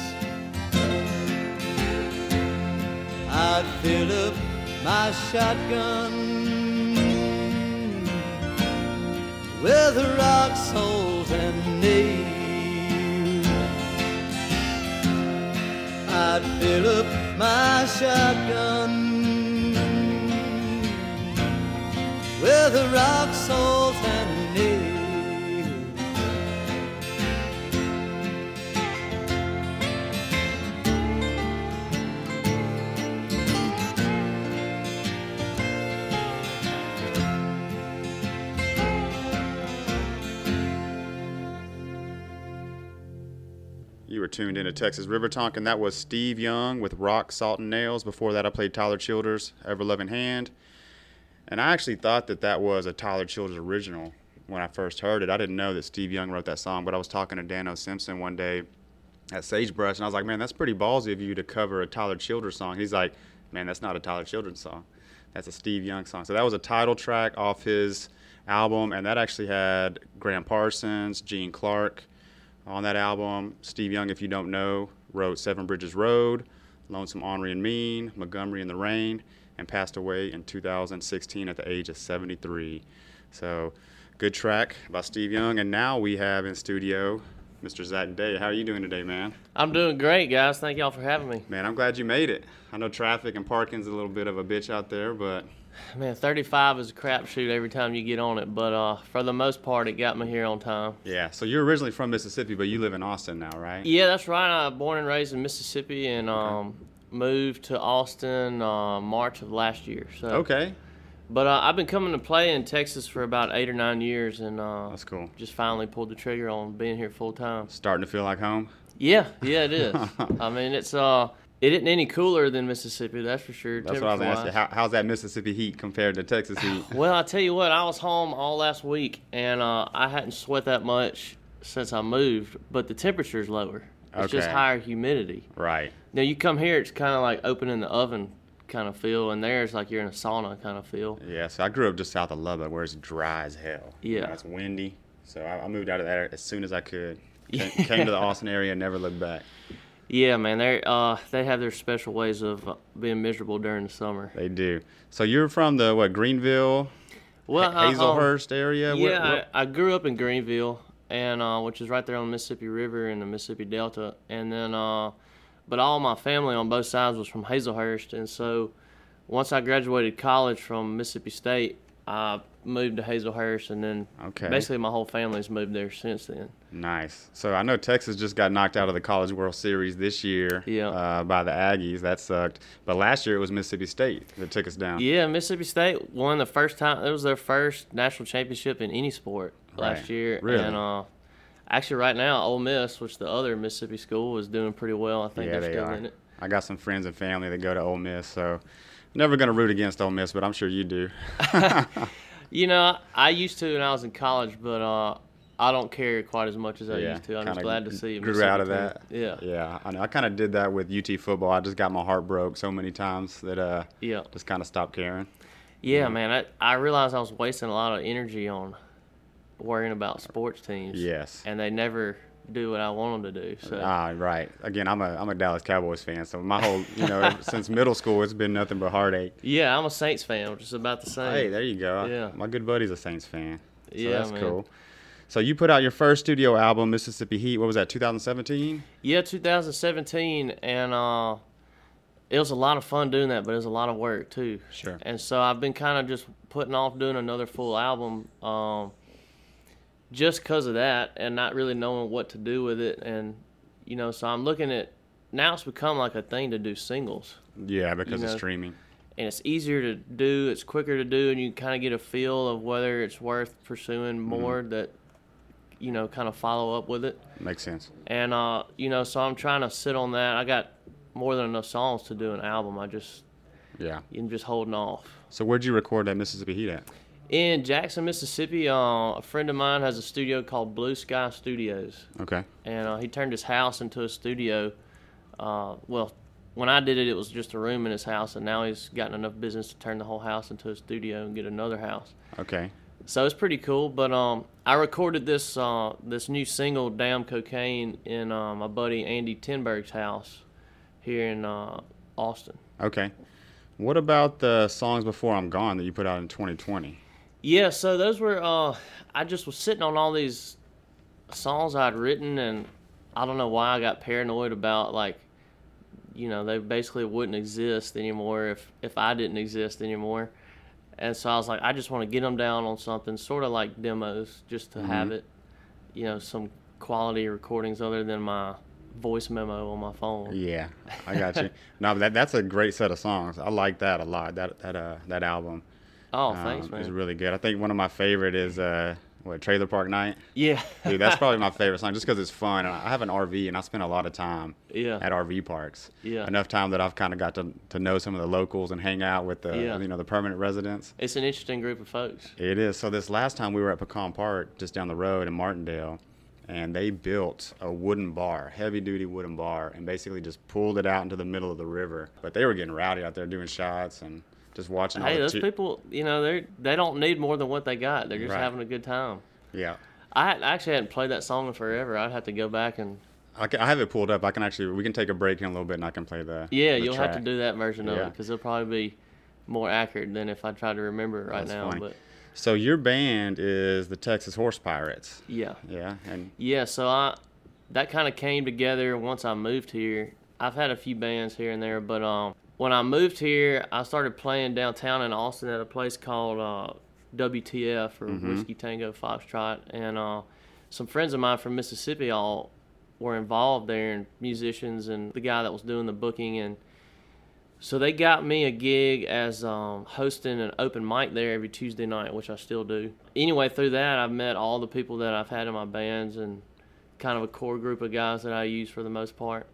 I'd fill up my shotgun with the rock holes and nails. I'd fill up my shotgun with the rock salt and tuned into Texas River Tonk, and that was Steve Young with Rock, Salt, and Nails. Before that, I played Tyler Childers, Ever Loving Hand. And I actually thought that that was a Tyler Childers original when I first heard it. I didn't know that Steve Young wrote that song, but I was talking to Dano Simpson one day at Sagebrush, and I was like, man, that's pretty ballsy of you to cover a Tyler Childers song. He's like, man, that's not a Tyler Childers song. That's a Steve Young song. So that was a title track off his album, and that actually had Gram Parsons, Gene Clark on that album. Steve Young, if you don't know, wrote Seven Bridges Road, Lonesome On'ry and Mean, Montgomery in the Rain, and passed away in 2016 at the age of 73. So, good track by Steve Young. And now we have in studio Mr. Zach Day. How are you doing today, man? I'm doing great, guys. Thank y'all for having me. Man, I'm glad you made it. I know traffic and parking's a little bit of a bitch out there, but Man, 35 is a crapshoot every time you get on it, but uh, for the most part, it got me here on time. yeah. So you're originally from Mississippi, but you live in Austin now, right? Yeah, that's right. I was born and raised in Mississippi and um, moved to Austin uh, March of last year. So Okay. But uh, I've been coming to play in Texas for about eight or nine years, and uh, that's cool. Just finally pulled the trigger on being here full time. Starting to feel like home. Yeah, yeah, it is. *laughs* I mean, it's uh, it isn't any cooler than Mississippi, that's for sure. That's what I was asking. How, how's that Mississippi heat compared to Texas heat? *sighs* Well, I tell you what, I was home all last week, and uh, I hadn't sweat that much since I moved, but the temperature's lower. It's just higher humidity. Right. Now you come here, it's kind of like opening the oven kind of feel, and there it's like you're in a sauna kind of feel. Yeah, so I grew up just south of Lubbock, where it's dry as hell. Yeah. it's windy. So I, I moved out of there as soon as I could. *laughs* Came, came to the Austin area and never looked back. Yeah, man, they uh they have their special ways of uh, being miserable during the summer. They do. So you're from the what Greenville, Well, Ha- I, um, Hazlehurst area? Yeah, Where- where- I, I grew up in Greenville, and uh, which is right there on the Mississippi River in the Mississippi Delta, and then uh, but all my family on both sides was from Hazlehurst, and so once I graduated college from Mississippi State, I moved to Hazlehurst, and then Okay. basically my whole family's moved there since then. Nice. So I know Texas just got knocked out of the College World Series this year Yeah. uh, by the Aggies. That sucked. But last year it was Mississippi State that took us down. Yeah, Mississippi State won the first time. It was their first national championship in any sport last Right. year. Really? And uh, actually, right now, Ole Miss, which the other Mississippi school, is doing pretty well. I think yeah, they're they still are. in it. I got some friends and family that go to Ole Miss, so never going to root against Ole Miss, but I'm sure you do. *laughs* *laughs* You know, I used to when I was in college, but uh, I don't care quite as much as I yeah, used to. I'm just glad to see. a Grew out of that. Yeah. Yeah. I know. I kind of did that with UT football. I just got my heart broke so many times that uh, Yeah. just kind of stopped caring. Yeah, man. I, I realized I was wasting a lot of energy on worrying about sports teams. Yes. And they never do what I want them to do. So. Ah, right. Again, I'm a I'm a Dallas Cowboys fan, so my whole you know *laughs* since middle school it's been nothing but heartache. Yeah, I'm a Saints fan, which is about the same. Hey, there you go. Yeah. My good buddy's a Saints fan. So Yeah, that's man. cool. So you put out your first studio album, Mississippi Heat. What was that? 2017. Yeah, 2017, and uh, it was a lot of fun doing that, but it was a lot of work too. Sure. And so I've been kind of just putting off doing another full album, um, just because of that, and not really knowing what to do with it. And you know, so I'm looking at now it's become like a thing to do singles. Yeah, because You of streaming. and it's easier to do. It's quicker to do, and you kind of get a feel of whether it's worth pursuing Mm-hmm. more. That you know, kind of follow up with it. Makes sense. And uh, you know, so I'm trying to sit on that. I got more than enough songs to do an album. I just Yeah. I'm just holding off. So where'd you record that Mississippi Heat at? In Jackson, Mississippi, uh, a friend of mine has a studio called Blue Sky Studios, Okay. and uh, he turned his house into a studio. Uh, well, when I did it, it was just a room in his house, and now he's gotten enough business to turn the whole house into a studio and get another house. Okay. So it's pretty cool. But um, I recorded this uh, this new single, "Damn Cocaine," in uh, my buddy Andy Tinberg's house here in uh, Austin. Okay. What about the songs before I'm gone that you put out in 2020? Yeah, so those were. Uh, I just was sitting on all these songs I'd written, and I don't know why I got paranoid about like, you know, they basically wouldn't exist anymore if if I didn't exist anymore. And so I was like, I just want to get them down on something, sort of like demos, just to have Mhm. it, you know, some quality recordings other than my voice memo on my phone. Yeah, I got you. *laughs* no, that that's a great set of songs. I like that a lot. That that uh that album. Oh, thanks, um, Is man. It's really good. I think one of my favorite is uh what Trailer Park Night. Yeah. Dude, that's *laughs* probably my favorite song just because it's fun. I have an RV and I spend a lot of time Yeah. at RV parks. Yeah. Enough time that I've kind of got to to know some of the locals and hang out with the Yeah. you know the permanent residents. It's an interesting group of folks. It is. So this last time we were at Pecan Park, just down the road in Martindale, and they built a wooden bar, heavy duty wooden bar, and basically just pulled it out into the middle of the river. But they were getting rowdy out there doing shots and just watching. all Hey, those people, you know, they they don't need more than what they got. They're just Right. having a good time. Yeah. I actually hadn't played that song in forever. I'd have to go back and I, can, I have it pulled up. I can actually. We can take a break in a little bit, and I can play the. yeah, the you'll have to do that version of it because it'll probably be more accurate than if I try to remember it right That's now. funny. But So your band is the Texas Horse Pirates. yeah, Yeah, and yeah. So I that kind of came together once I moved here. I've had a few bands here and there, but um, when I moved here, I started playing downtown in Austin at a place called uh, WTF or Mhm. Whiskey Tango Foxtrot, and uh, some friends of mine from Mississippi all were involved there, and musicians and the guy that was doing the booking, and so they got me a gig as um, hosting an open mic there every Tuesday night, which I still do. Anyway, through that, I've met all the people that I've had in my bands and kind of a core group of guys that I use for the most part.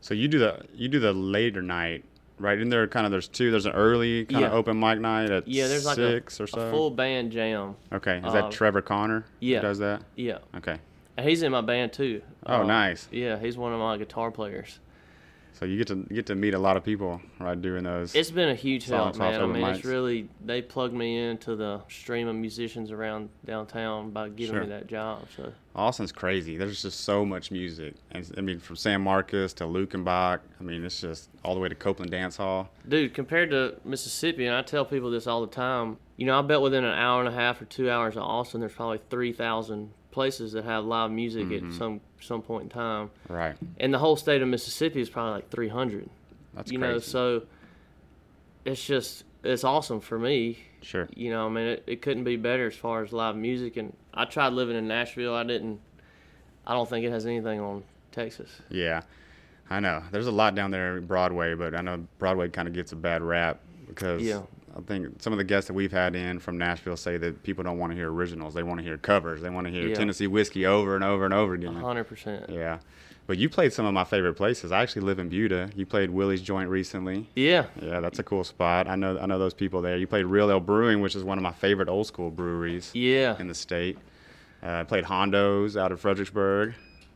so you do the you do the later night, right? In there, kind of there's two. There's an early kind of open mic night at Yeah, there's like six a, or so. full band jam. Okay, is Uh, that Trevor Connor? Yeah. does that? Yeah. Okay. And he's in my band too. Oh, Uh, nice. Yeah, he's one of my guitar players. So you get to get to meet a lot of people right doing those. It's been a huge help, man. I mean, it's really they plugged me into the stream of musicians around downtown by giving Sure. me that job. So Austin's crazy. There's just so much music, and I mean, from San Marcos to Luckenbach. I mean, it's just all the way to Coupland Dance Hall. Dude, compared to Mississippi, and I tell people this all the time, you know, I bet within an hour and a half or two hours of Austin, there's probably 3,000 places that have live music Mhm. at some some point in time. Right. And the whole state of Mississippi is probably like 300. That's You know, so it's just, it's awesome for me. Sure. You know, I mean, it, it couldn't be better as far as live music. And I tried living in Nashville. I didn't, I don't think it has anything on Texas. Yeah, I know. There's a lot down there Broadway, but I know Broadway kind of gets a bad rap because Yeah. I think some of the guests that we've had in from Nashville say that people don't want to hear originals. They want to hear covers. They want to hear Yeah. Tennessee whiskey over and over and over again. 100%. Yeah. But you played some of my favorite places. I actually live in Buda. You played Willie's Joint recently. Yeah. Yeah, that's a cool spot. I know I know those people there. You played Real Ale Brewing, which is one of my favorite old school breweries. Yeah. In the state. Uh, I played Hondo's out of Fredericksburg.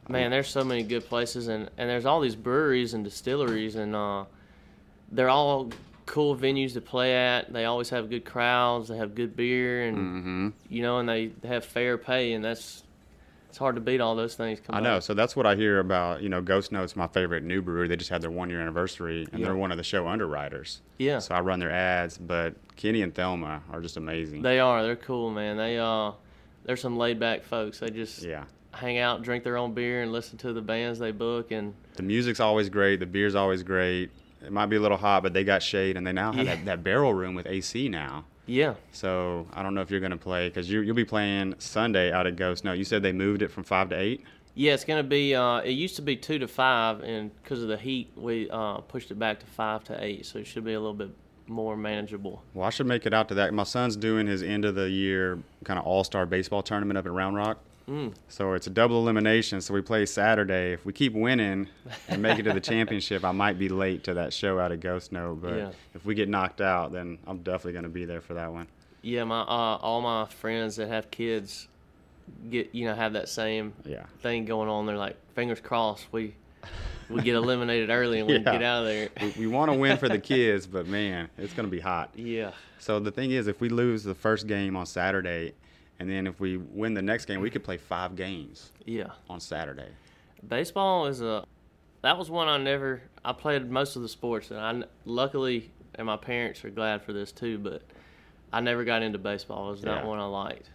Man, there's so many good places, and, and there's all these breweries and distilleries, and uh, they're all cool venues to play at. They always have good crowds. They have good beer, and Mhm. you know, and they have fair pay, and that's it's hard to beat all those things. I know. So that's what I hear about. You know, Ghost Notes, my favorite new brewery. They just had their one year anniversary, and Yeah. they're one of the show underwriters. Yeah. So I run their ads, but Kenny and Thelma are just amazing. They are. They're cool, man. They uh, they're some laid back folks. They just Yeah. hang out, drink their own beer, and listen to the bands they book, and The music's always great. The beer's always great. It might be a little hot, but they got shade, and they now have Yeah. that, that barrel room with AC now. yeah. So I don't know if you're going to play because you, you'll be playing Sunday out at Ghost No, You said they moved it from five to eight. Yeah, it's gonna be. Uh, it used to be two to five, and because of the heat, we uh, pushed it back to five to eight. So it should be a little bit more manageable. Well, I should make it out to that. My son's doing his end of the year kind of all star baseball tournament up at Round Rock. Mm. So it's a double elimination. So we play Saturday. If we keep winning and make it to the *laughs* championship, I might be late to that show out at Ghost Note. But Yeah. if we get knocked out, then I'm definitely going to be there for that one. Yeah, my uh, all my friends that have kids get you know have that same Yeah. thing going on. They're like fingers crossed we we get eliminated early and we *laughs* Yeah. get out of there. We, we want to win for the kids, but man, it's going to be hot. *laughs* Yeah. So the thing is, if we lose the first game on Saturday, and then if we win the next game, we could play five games Yeah. on Saturday. Baseball is a that was one I never I played most of the sports and I luckily and my parents are glad for this too, but I never got into baseball. It was not Yeah. one I liked.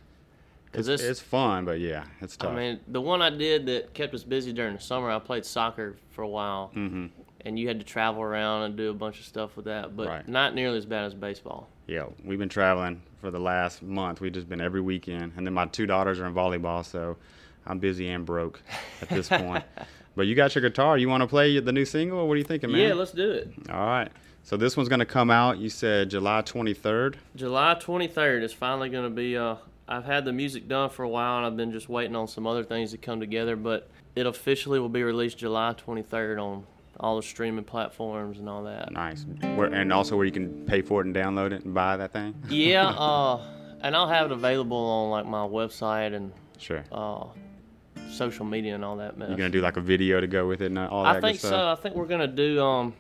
It's, Cause this, it's fun, but yeah, it's tough. I mean, the one I did that kept us busy during the summer, I played soccer for a while, Mhm. And you had to travel around and do a bunch of stuff with that, but Right. not nearly as bad as baseball. yeah, we've been traveling for the last month. We've just been every weekend, and then my two daughters are in volleyball, so I'm busy and broke at this *laughs* point. But you got your guitar. You want to play the new single? What are you thinking, man? Yeah, let's do it. All right. So this one's gonna come out. You said July 23rd. July 23rd is finally going to be. Uh, I've had the music done for a while, and I've been just waiting on some other things to come together. But it officially will be released July 23rd on all the streaming platforms and all that. Nice. Where, and also where you can pay for it and download it and buy that thing. yeah, *laughs* uh, and I'll have it available on like my website and Sure. uh, social media and all that mess. You're gonna do like a video to go with it and all that I think so. I think we're gonna do. Um,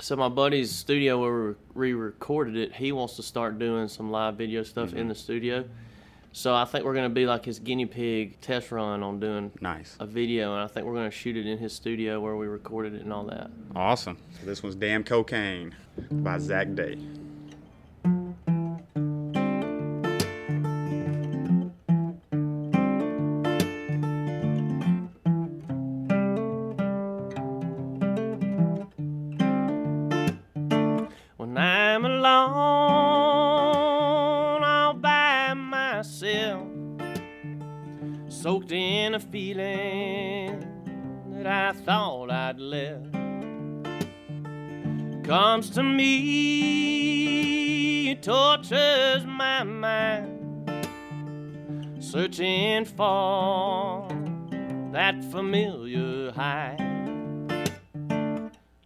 so my buddy's studio where we re recorded it, he wants to start doing some live video stuff Mm-hmm. in the studio. So I think we're gonna be like his guinea pig test run on doing Nice. a video, and I think we're gonna shoot it in his studio where we recorded it and all that. Awesome. So this one's Damn Cocaine by Zach Day. That familiar high.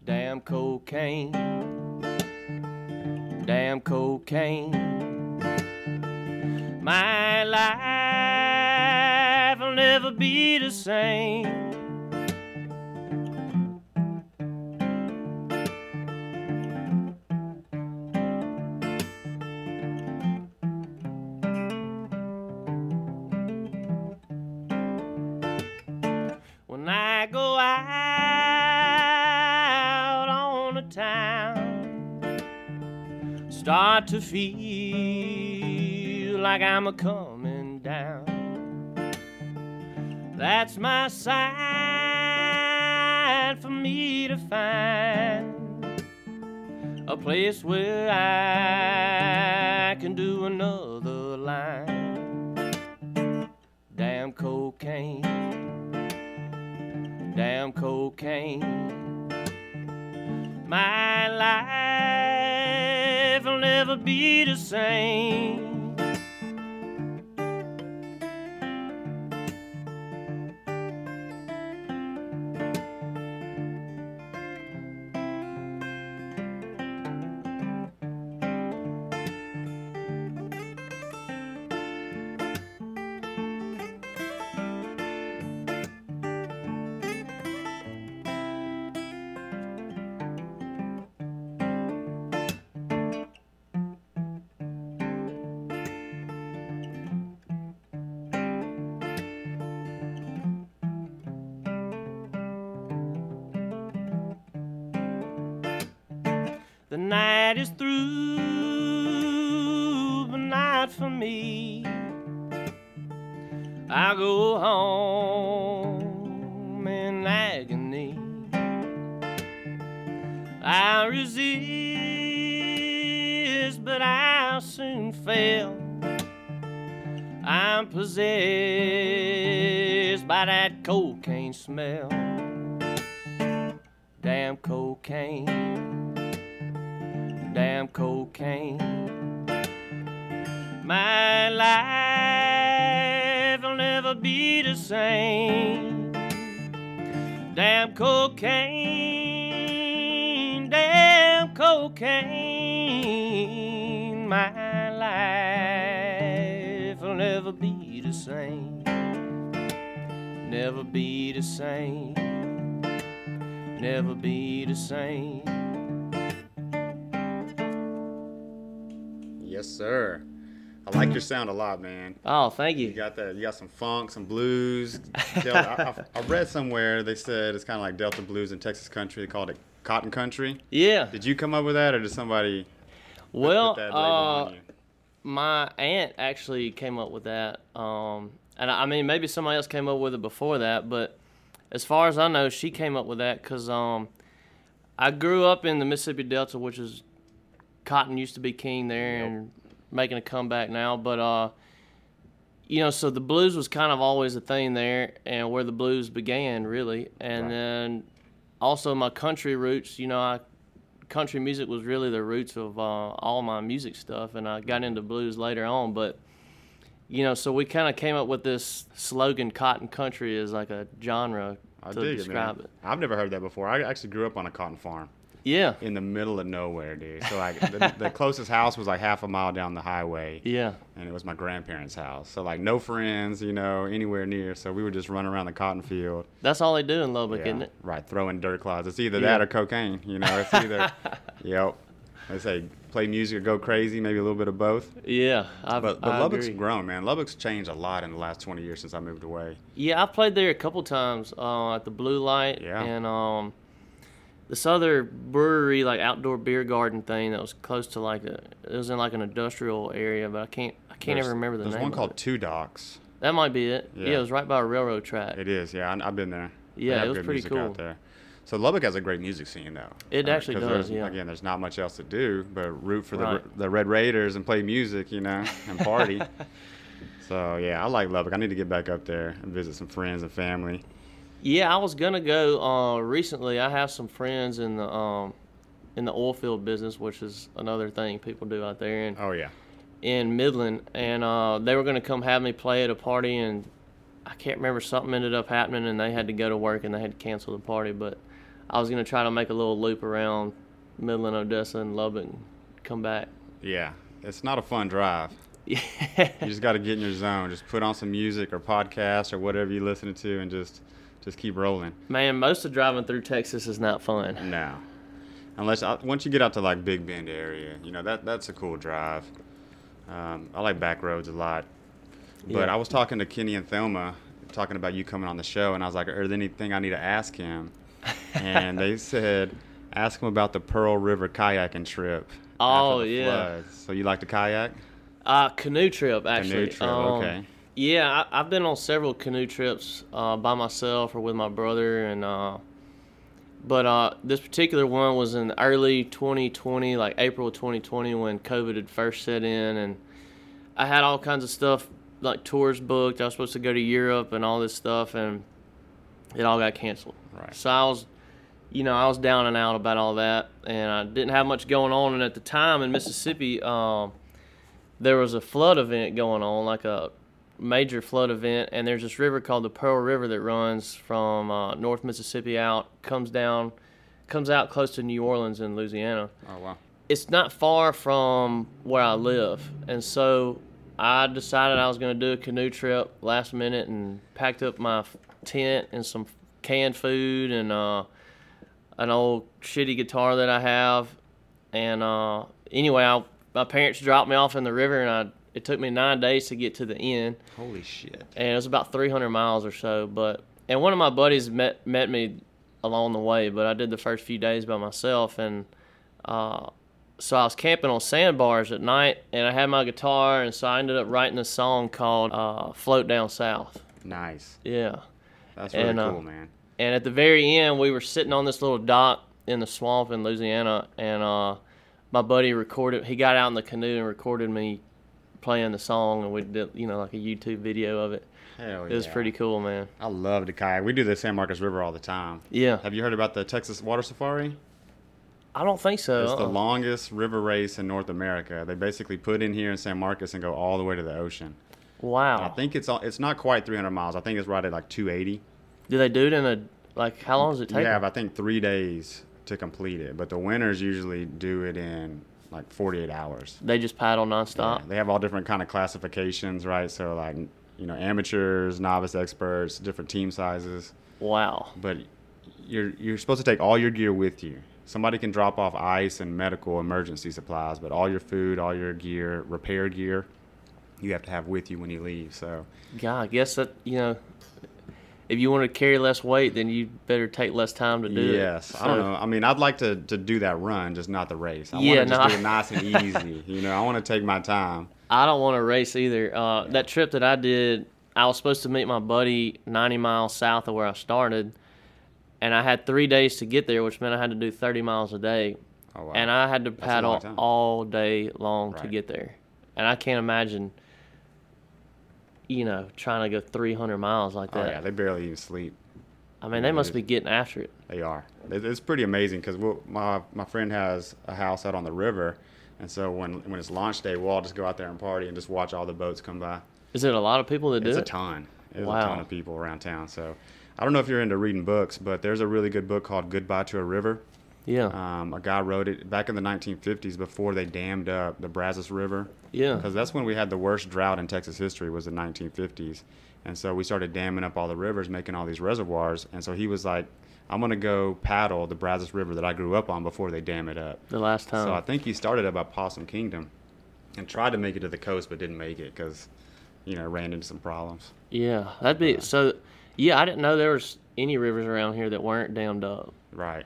Damn cocaine damn cocaine. My life will never be the same. Feel like I'm a coming down. That's my sign for me to find a place where I can do another line. Damn cocaine, damn cocaine. My life be the same. Cocaine smell. Damn cocaine damn cocaine. My life will never be the same. Damn cocaine, damn cocaine. My life will never be the same. Never be the same. Never be the same. Yes, sir. I like your sound a lot, man. Oh, thank you. You got that. You got some funk, some blues. *laughs* Delta, I, I, read somewhere they said it's kind of like Delta blues in Texas country. They called it cotton country. Yeah. Did you come up with that, or did somebody? Well, put that label on uh, you? my aunt actually came up with that. Um, and I mean, maybe somebody else came up with it before that, but as far as I know, she came up with that because um, I grew up in the Mississippi Delta, which is cotton used to be king there and making a comeback now. But uh, you know, so the blues was kind of always a thing there, and where the blues began really, and then also my country roots. You know, I country music was really the roots of uh, all my music stuff, and I got into blues later on. But you know, so we kind of came up with this slogan, "Cotton Country" is like a genre I to dig it, describe man. it. I've never heard that before. I actually grew up on a cotton farm. Yeah. In the middle of nowhere, dude. So like the, the closest house was like half a mile down the highway. Yeah. And it was my grandparents' house. So like no friends, you know, anywhere near. So we would just run around the cotton field. That's all they do in Lubbock, Yeah, isn't it? Right, throwing dirt clods. It's either Yeah. that or cocaine. You know, it's either, *laughs* yep. They say play music or go crazy, maybe a little bit of both. Yeah, I, but but I Lubbock's agree. grown, man. Lubbock's changed a lot in the last 20 years since I moved away. Yeah, I've played there a couple times uh, at the Blue Light Yeah. and um, this other brewery, like outdoor beer garden thing that was close to like a, it was in like an industrial area, but I can't I can't There's- ever remember the name. There's one called it. Two Docs. That might be it. Yeah. Yeah. it was right by a railroad track. It is, yeah. I, I've been there. Yeah, it was pretty cool. Out there. So Lubbock has a great music scene, though. It actually does, yeah. Again, there's not much else to do but root for the the Red Raiders and play music, you know, and party. *laughs* so yeah, I like Lubbock. I need to get back up there and visit some friends and family. Yeah, I was gonna go uh, recently. I have some friends in the um, in the oil field business, which is another thing people do out there. And oh yeah, in Midland, and uh, they were gonna come have me play at a party, and I can't remember something ended up happening, and they had to go to work, and they had to cancel the party. But I was gonna try to make a little loop around Midland, Odessa, and Lubbock, and come back. Yeah, it's not a fun drive. Yeah. you just got to get in your zone. Just put on some music or podcast or whatever you're listening to, and just just keep rolling. Man, most of driving through Texas is not fun. No, unless uh, once you get out to like Big Bend area, you know that that's a cool drive. Um, I like back roads a lot. But Yeah. I was talking to Kenny and Thelma, talking about you coming on the show, and I was like, "Is there anything I need to ask him?" And they said, "Ask him about the Pearl River kayaking trip." Oh, after the yeah. floods. So you like to kayak? Uh, canoe trip actually. Canoe trip, Um, okay. Yeah, I, I've been on several canoe trips uh, by myself or with my brother, and uh, but uh, this particular one was in early 2020, like April 2020, when COVID had first set in, and I had all kinds of stuff like tours booked. I was supposed to go to Europe and all this stuff, and it all got canceled. Right. So I was, you know, I was down and out about all that, and I didn't have much going on. And at the time in Mississippi, um, there was a flood event going on, like a major flood event, and there's this river called the Pearl River that runs from uh, North Mississippi out, comes down, comes out close to New Orleans in Louisiana. Oh wow. It's not far from where I live, and so I decided I was going to do a canoe trip last minute and packed up my tent and some canned food and uh, an old shitty guitar that I have. And uh, anyway, I, my parents dropped me off in the river, and I it took me nine days to get to the end Holy shit. and it was about 300 miles or so. But and one of my buddies met met me along the way, but I did the first few days by myself, and uh, so I was camping on sandbars at night, and I had my guitar, and so I ended up writing a song called uh, "Float Down South." Nice. Yeah, That's really And, uh, cool, man. and at the very end, we were sitting on this little dock in the swamp in Louisiana, and uh, my buddy recorded. He got out in the canoe and recorded me playing the song, and we did, you know, like a YouTube video of it. Hell It was yeah. pretty cool, man. I love to kayak. We do the San Marcos River all the time. Yeah. Have you heard about the Texas Water Safari? I don't think so. It's the uh-uh. longest river race in North America. They basically put in here in San Marcos and go all the way to the ocean. Wow. I think it's it's not quite 300 miles. I think it's right at like 280. Do they do it in a like? How long does it take? have I think three days to complete it, but the winners usually do it in like 48 hours. They just paddle nonstop. Yeah, they have all different kind of classifications, right? So like you know amateurs, novice experts, different team sizes. Wow. But you're you're supposed to take all your gear with you. Somebody can drop off ice and medical emergency supplies, but all your food, all your gear, repair gear, you have to have with you when you leave. So God, I guess that you know, if you want to carry less weight, then you better take less time to do it. yes, I don't know. I mean, I'd like to, to do that run, just not the race. I Yeah, want to just no, do I- it nice and easy. *laughs* You know, I want to take my time. I don't want to race either. Uh, That trip that I did, I was supposed to meet my buddy 90 miles south of where I started, and I had three days to get there, which meant I had to do 30 miles a day, Oh, wow. and I had to That's paddle all day long to get there, and I can't imagine, you know, trying to go 300 miles like that. Oh that. yeah, they barely even sleep. I mean, they must be getting after it. They are. It's pretty amazing because we'll, my my friend has a house out on the river, and so when when it's launch day, we'll all just go out there and party and just watch all the boats come by. Is it a lot of people that do It's it? a ton. There's Wow. a ton of people around town. So I don't know if you're into reading books, but there's a really good book called Goodbye to a River. Yeah. Um, a guy wrote it back in the 1950s before they dammed up the Brazos River. Yeah. Because that's when we had the worst drought in Texas history was the 1950s. And so we started damming up all the rivers, making all these reservoirs. And so he was like, I'm going to go paddle the Brazos River that I grew up on before they dam it up. The last time. So I think he started up at Possum Kingdom and tried to make it to the coast, but didn't make it because, you know, ran into some problems. Yeah, that'd be so. Yeah, I didn't know there was any rivers around here that weren't dammed up. Right.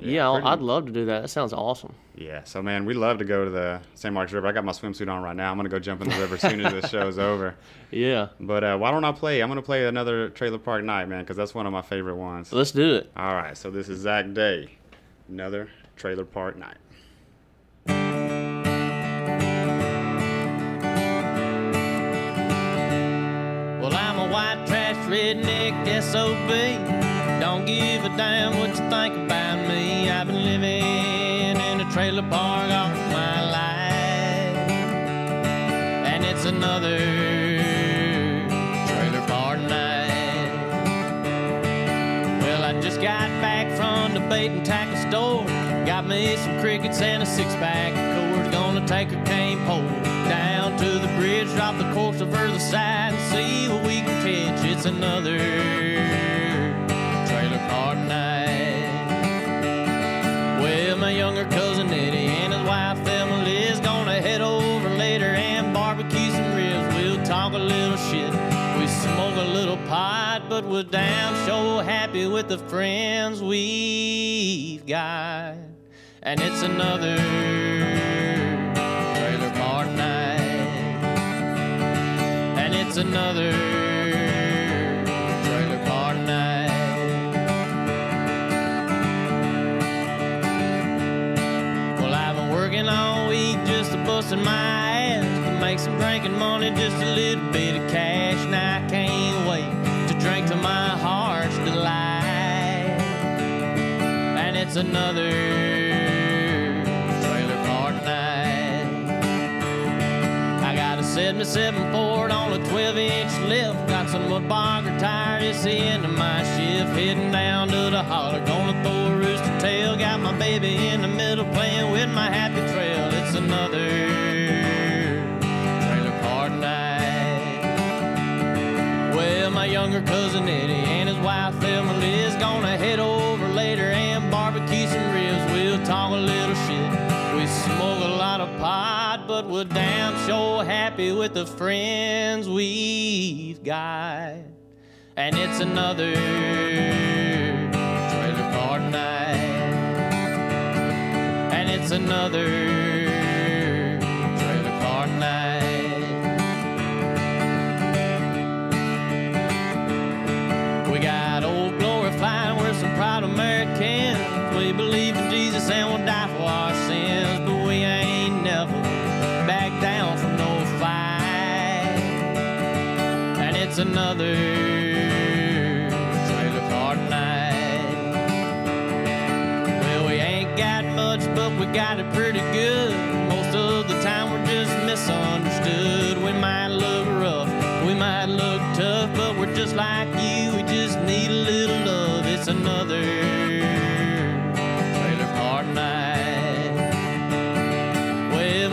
Yeah, pretty- I'd love to do that. That sounds awesome. Yeah, so man, we love to go to the San Marcos River. I got my swimsuit on right now. I'm gonna go jump in the river as soon as this is over. *laughs* Yeah. But uh, why don't I play? I'm gonna play another Trailer Park Night, man, because that's one of my favorite ones. Let's do it. All right, so this is Zach Day, another Trailer Park Night. Well, I'm a white trash redneck SOB. Don't give a damn what you think about me. I've been living in a trailer park all my life. And it's another trailer park night. Well, I just got back from the bait and tackle store. Got me some crickets and a six pack of cords. Gonna take a cane pole down to the bridge, drop the course over the side, and see what we can catch. It's another little pot, but we're damn sure happy with the friends we've got. and it's another trailer park night, and it's another trailer park night. Well, I've been working all week just to busting my ass to make some drinking money, just a little bit of cash. Now I can't it's another trailer park night. I got a 77 Ford on a 12 inch lift. Got some wood bogger tire, it's the end of my shift. Heading down to the holler, gonna throw a rooster tail. Got my baby in the middle playing with my happy trail. It's another my younger cousin Eddie and his wife Thelma Liz gonna head over talk a little shit. We smoke a lot of pot, but we're damn sure happy with the friends we've got. And it's another trailer park night. And it's another It's another trailer park night. Well, we ain't got much, but we got it pretty good. Most of the time we're just misunderstood. We might look rough, we might look tough, but we're just like you. We just need a little love. It's another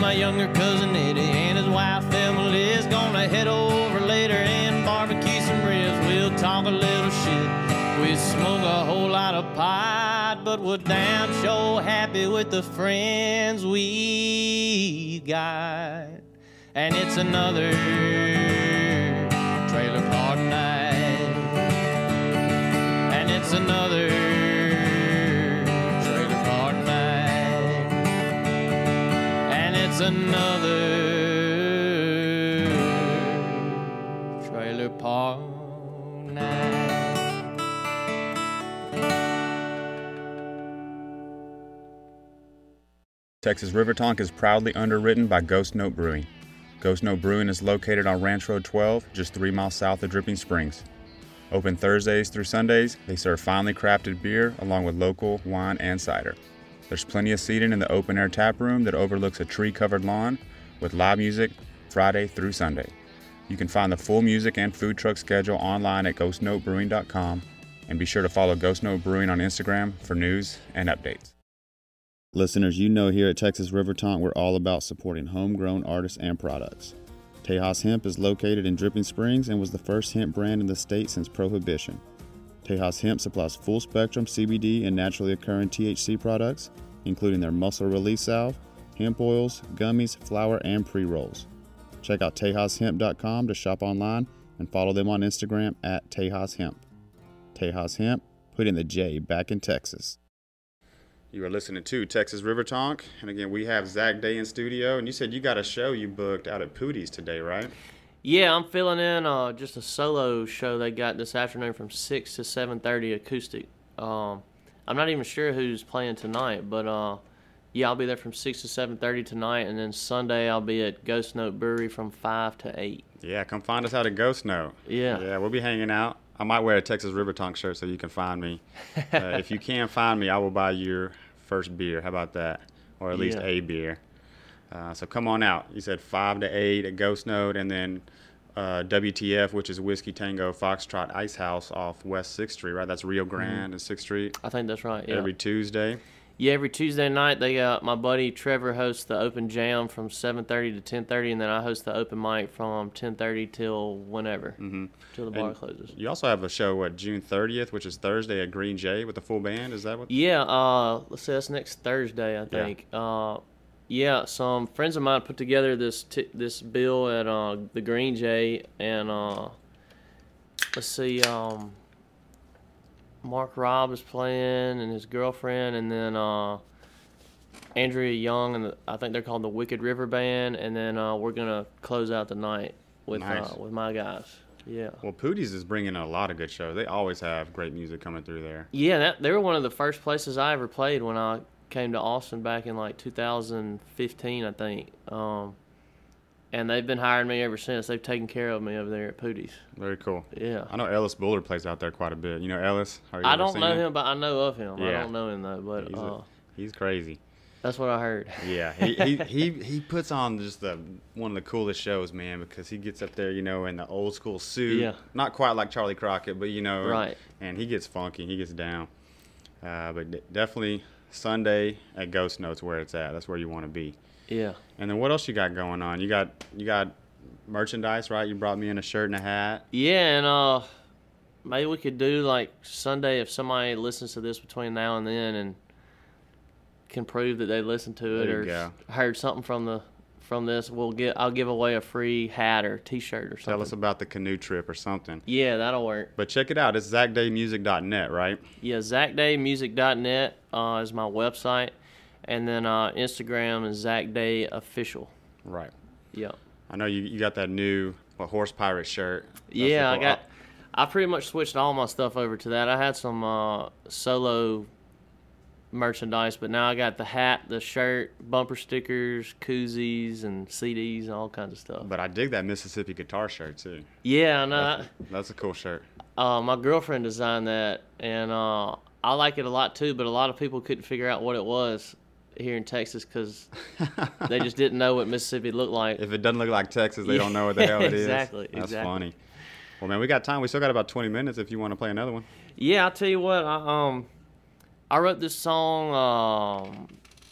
my younger cousin Eddie and his wife Emily is gonna head over but we're damn sure happy with the friends we got. And it's another trailer park night. And it's another trailer park night. And it's another trailer park Texas River Tonk is proudly underwritten by Ghost Note Brewing. Ghost Note Brewing is located on Ranch Road 12, just three miles south of Dripping Springs. Open Thursdays through Sundays, they serve finely crafted beer along with local wine and cider. There's plenty of seating in the open air tap room that overlooks a tree covered lawn with live music Friday through Sunday. You can find the full music and food truck schedule online at ghostnotebrewing.com and be sure to follow Ghost Note Brewing on Instagram for news and updates. Listeners, you know here at Texas River Tonk, we're all about supporting homegrown artists and products. Tejas Hemp is located in Dripping Springs and was the first hemp brand in the state since Prohibition. Tejas Hemp supplies full spectrum CBD and naturally occurring THC products, including their muscle release salve, hemp oils, gummies, flour, and pre rolls. Check out tejashemp.com to shop online and follow them on Instagram at Tejas Hemp. Tejas Hemp, putting the J back in Texas. You are listening to Texas River Tonk. and again, we have Zach Day in studio. And you said you got a show you booked out at Poodie's today, right? Yeah, I'm filling in uh, just a solo show they got this afternoon from six to seven thirty acoustic. Um, I'm not even sure who's playing tonight, but uh, yeah, I'll be there from six to seven thirty tonight, and then Sunday I'll be at Ghost Note Brewery from five to eight. Yeah, come find us out at Ghost Note. Yeah. Yeah, we'll be hanging out. I might wear a Texas River Tonk shirt so you can find me. *laughs* uh, if you can't find me, I will buy your first beer. How about that? Or at least Yeah. a beer. Uh, so come on out. You said 5 to 8 at Ghost Note, and then uh, WTF, which is Whiskey Tango Foxtrot Ice House off West 6th Street, right? That's Rio Grande and 6th Street. I think that's right. Yeah. Every Tuesday. Yeah, every Tuesday night they got my buddy Trevor hosts the open jam from 7:30 to 10:30, and then I host the open mic from 10:30 till whenever, mm-hmm. till the bar And closes. You also have a show, what, June 30th, which is Thursday at Green Jay with the full band. Is that what? Yeah, uh, let's say that's next Thursday, I Yeah. think. Uh, yeah, some friends of mine put together this t- this bill at uh, the Green Jay, and uh, let's see, um, Mark Robb is playing and his girlfriend, and then uh, Andrea Young and the, I think they're called the Wicked River Band, and then uh, we're gonna close out the night with Nice. uh, with my guys. Yeah. Well, Poodie's is bringing a lot of good shows. They always have great music coming through there. Yeah, that, they were one of the first places I ever played when I came to Austin back in like 2015, I think. Um, and they've been hiring me ever since. They've taken care of me over there at Poodie's. Very cool. Yeah. I know Ellis Bullard plays out there quite a bit. You know Ellis? Are you I don't know him, but I know of him. Yeah. I don't know him though, but He's, a- uh, he's crazy. that's what I heard. Yeah, he, he, *laughs* he, he puts on just the one of the coolest shows, man, because he gets up there, you know, in the old school suit. Yeah. Not quite like Charley Crockett, but you know, Right. And he gets funky, he gets down. Uh, but de- definitely Sunday at Ghost Notes where it's at. That's where you want to be. Yeah. And then what else you got going on? You got you got merchandise, right? You brought me in a shirt and a hat. Yeah, and uh, maybe we could do like Sunday if somebody listens to this between now and then and can prove that they listened to it or go. heard something from the from this. We'll get I'll give away a free hat or T-shirt or something. Tell us about the canoe trip or something. Yeah, that'll work. But check it out. It's ZachDayMusic.net, right? Yeah, ZachDayMusic.net uh, is my website, and then uh, Instagram is Zach Day Official. Right. Yeah. I know you, you got that new what, horse pirate shirt. That's yeah, I got. I pretty much switched all my stuff over to that. I had some uh, solo merchandise, but now I got the hat, the shirt, bumper stickers, koozies, and CDs, and all kinds of stuff. But I dig that Mississippi guitar shirt too. Yeah, I know. That's, that's a cool shirt. Uh, my girlfriend designed that, and uh, I like it a lot too. But a lot of people couldn't figure out what it was here in Texas because *laughs* they just didn't know what Mississippi looked like. If it doesn't look like Texas, they don't know what the *laughs* hell it is. Exactly, That's exactly. funny. Well, man, we got time. We still got about 20 minutes if you want to play another one. Yeah, I'll tell you what. I, um, I wrote this song um,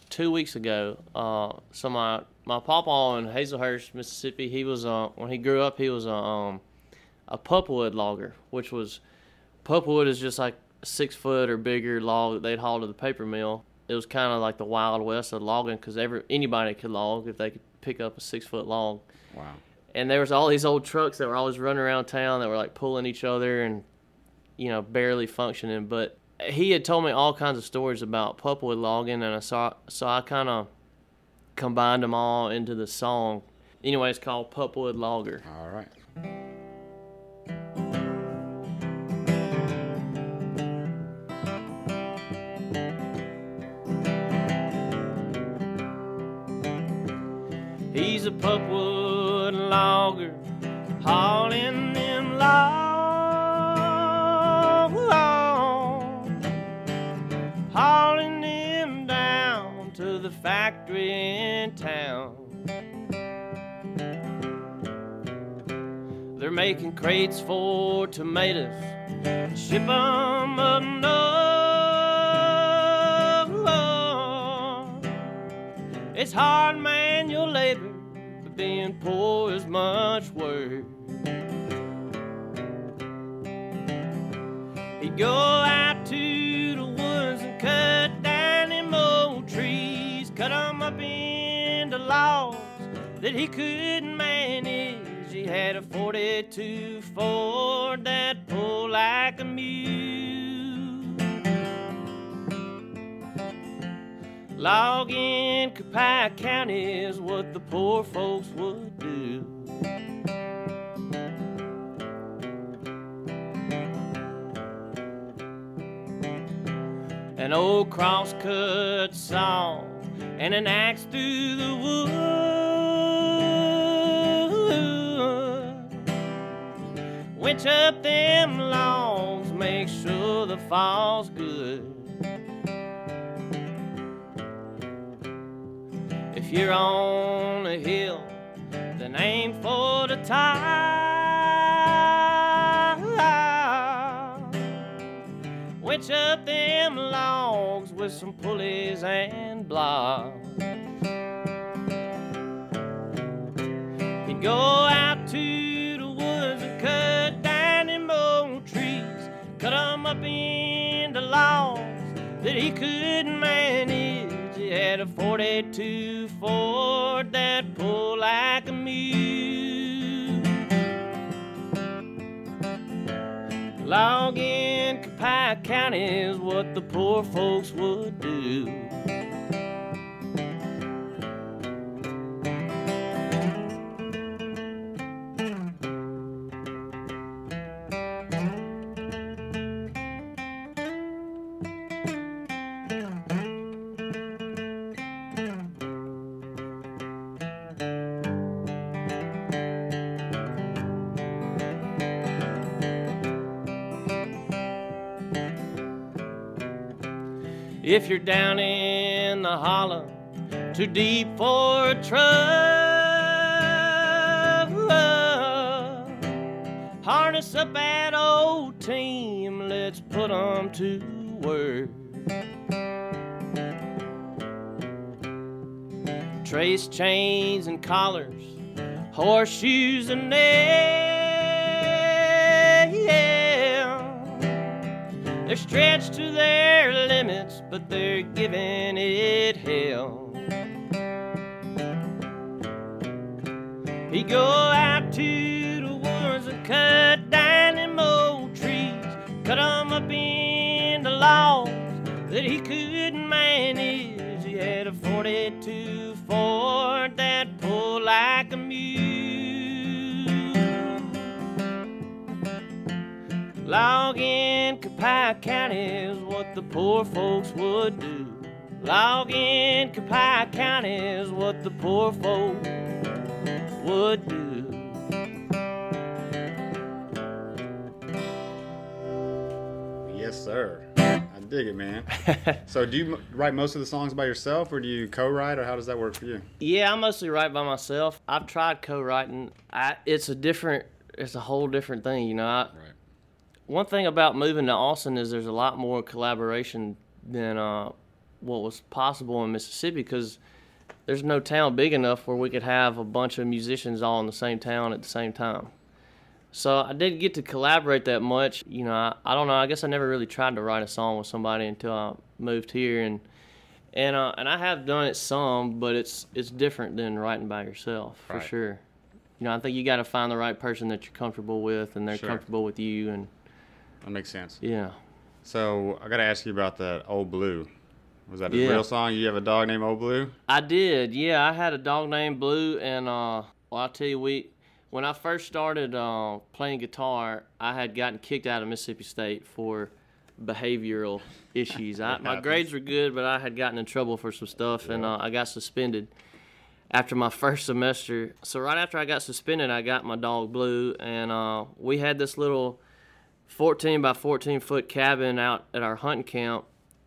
two weeks ago. Uh, so my my papa in Hazlehurst, Mississippi, he was uh, when he grew up, he was a um, a pulpwood logger, which was pulpwood is just like a six foot or bigger log that they'd haul to the paper mill. It was kind of like the wild west of logging because every anybody could log if they could pick up a six foot log. Wow. And there was all these old trucks that were always running around town that were like pulling each other and you know barely functioning. But he had told me all kinds of stories about pulpwood logging, and I saw so I kind of combined them all into the song. Anyway, it's called Pulpwood Logger. All right. A pulpwood logger hauling them logs, hauling them down to the factory in town. They're making crates for tomatoes, ship 'em up north. It's hard manual labor, being poor is much worse. He'd go out to the woods and cut down them old trees, cut 'em up into logs that he couldn't manage. He had a 42 Ford that pulled like a mule. Logging Copiah County is what the poor folks would do. An old crosscut saw and an axe through the wood. Winch up them logs, make sure the fall's good. If you're on a hill, then aim for the top. Winch up them logs with some pulleys and blocks. He'd go out to the woods and cut down them old trees, cut 'em up into logs that he couldn't manage. Had a 42 Ford that pulled like a mule. Logging Copiah, Copiah County is what the poor folks would do. If you're down in the hollow, too deep for a truck, harness up that old team, let's put put 'em to work. Trace chains and collars, horseshoes and nails. They're stretched to their limits, but they're giving it hell. He go out to the woods and cut down them old trees, cut 'em up into logs that he couldn't manage. He had a 42 Ford that pulled like a mule. Logging Copiah County is what the poor folks would do. Logging Copiah County is what the poor folks would do. Yes, sir. I dig it, man. *laughs* so, do you m- write most of the songs by yourself, or do you co-write, or how does that work for you? Yeah, I mostly write by myself. I've tried co-writing. I, it's a different, it's a whole different thing, you know. I, One thing about moving to Austin is there's a lot more collaboration than uh, what was possible in Mississippi because there's no town big enough where we could have a bunch of musicians all in the same town at the same time. So I didn't get to collaborate that much. You know, I, I don't know. I guess I never really tried to write a song with somebody until I moved here, and and uh, and I have done it some, but it's it's different than writing by yourself for Right. sure. You know, I think you got to find the right person that you're comfortable with, and they're Sure. comfortable with you, and That makes sense. yeah. So, I got to ask you about that Old Blue. Was that a Yeah. real song? You have a dog named Old Blue? I did, yeah. I had a dog named Blue, and uh, well, I'll tell you, we when I first started uh, playing guitar, I had gotten kicked out of Mississippi State for behavioral issues. I, my *laughs* grades were good, but I had gotten in trouble for some stuff, and uh, I got suspended after my first semester. So right after I got suspended, I got my dog Blue, and uh, we had this little 14 by 14 foot cabin out at our hunting camp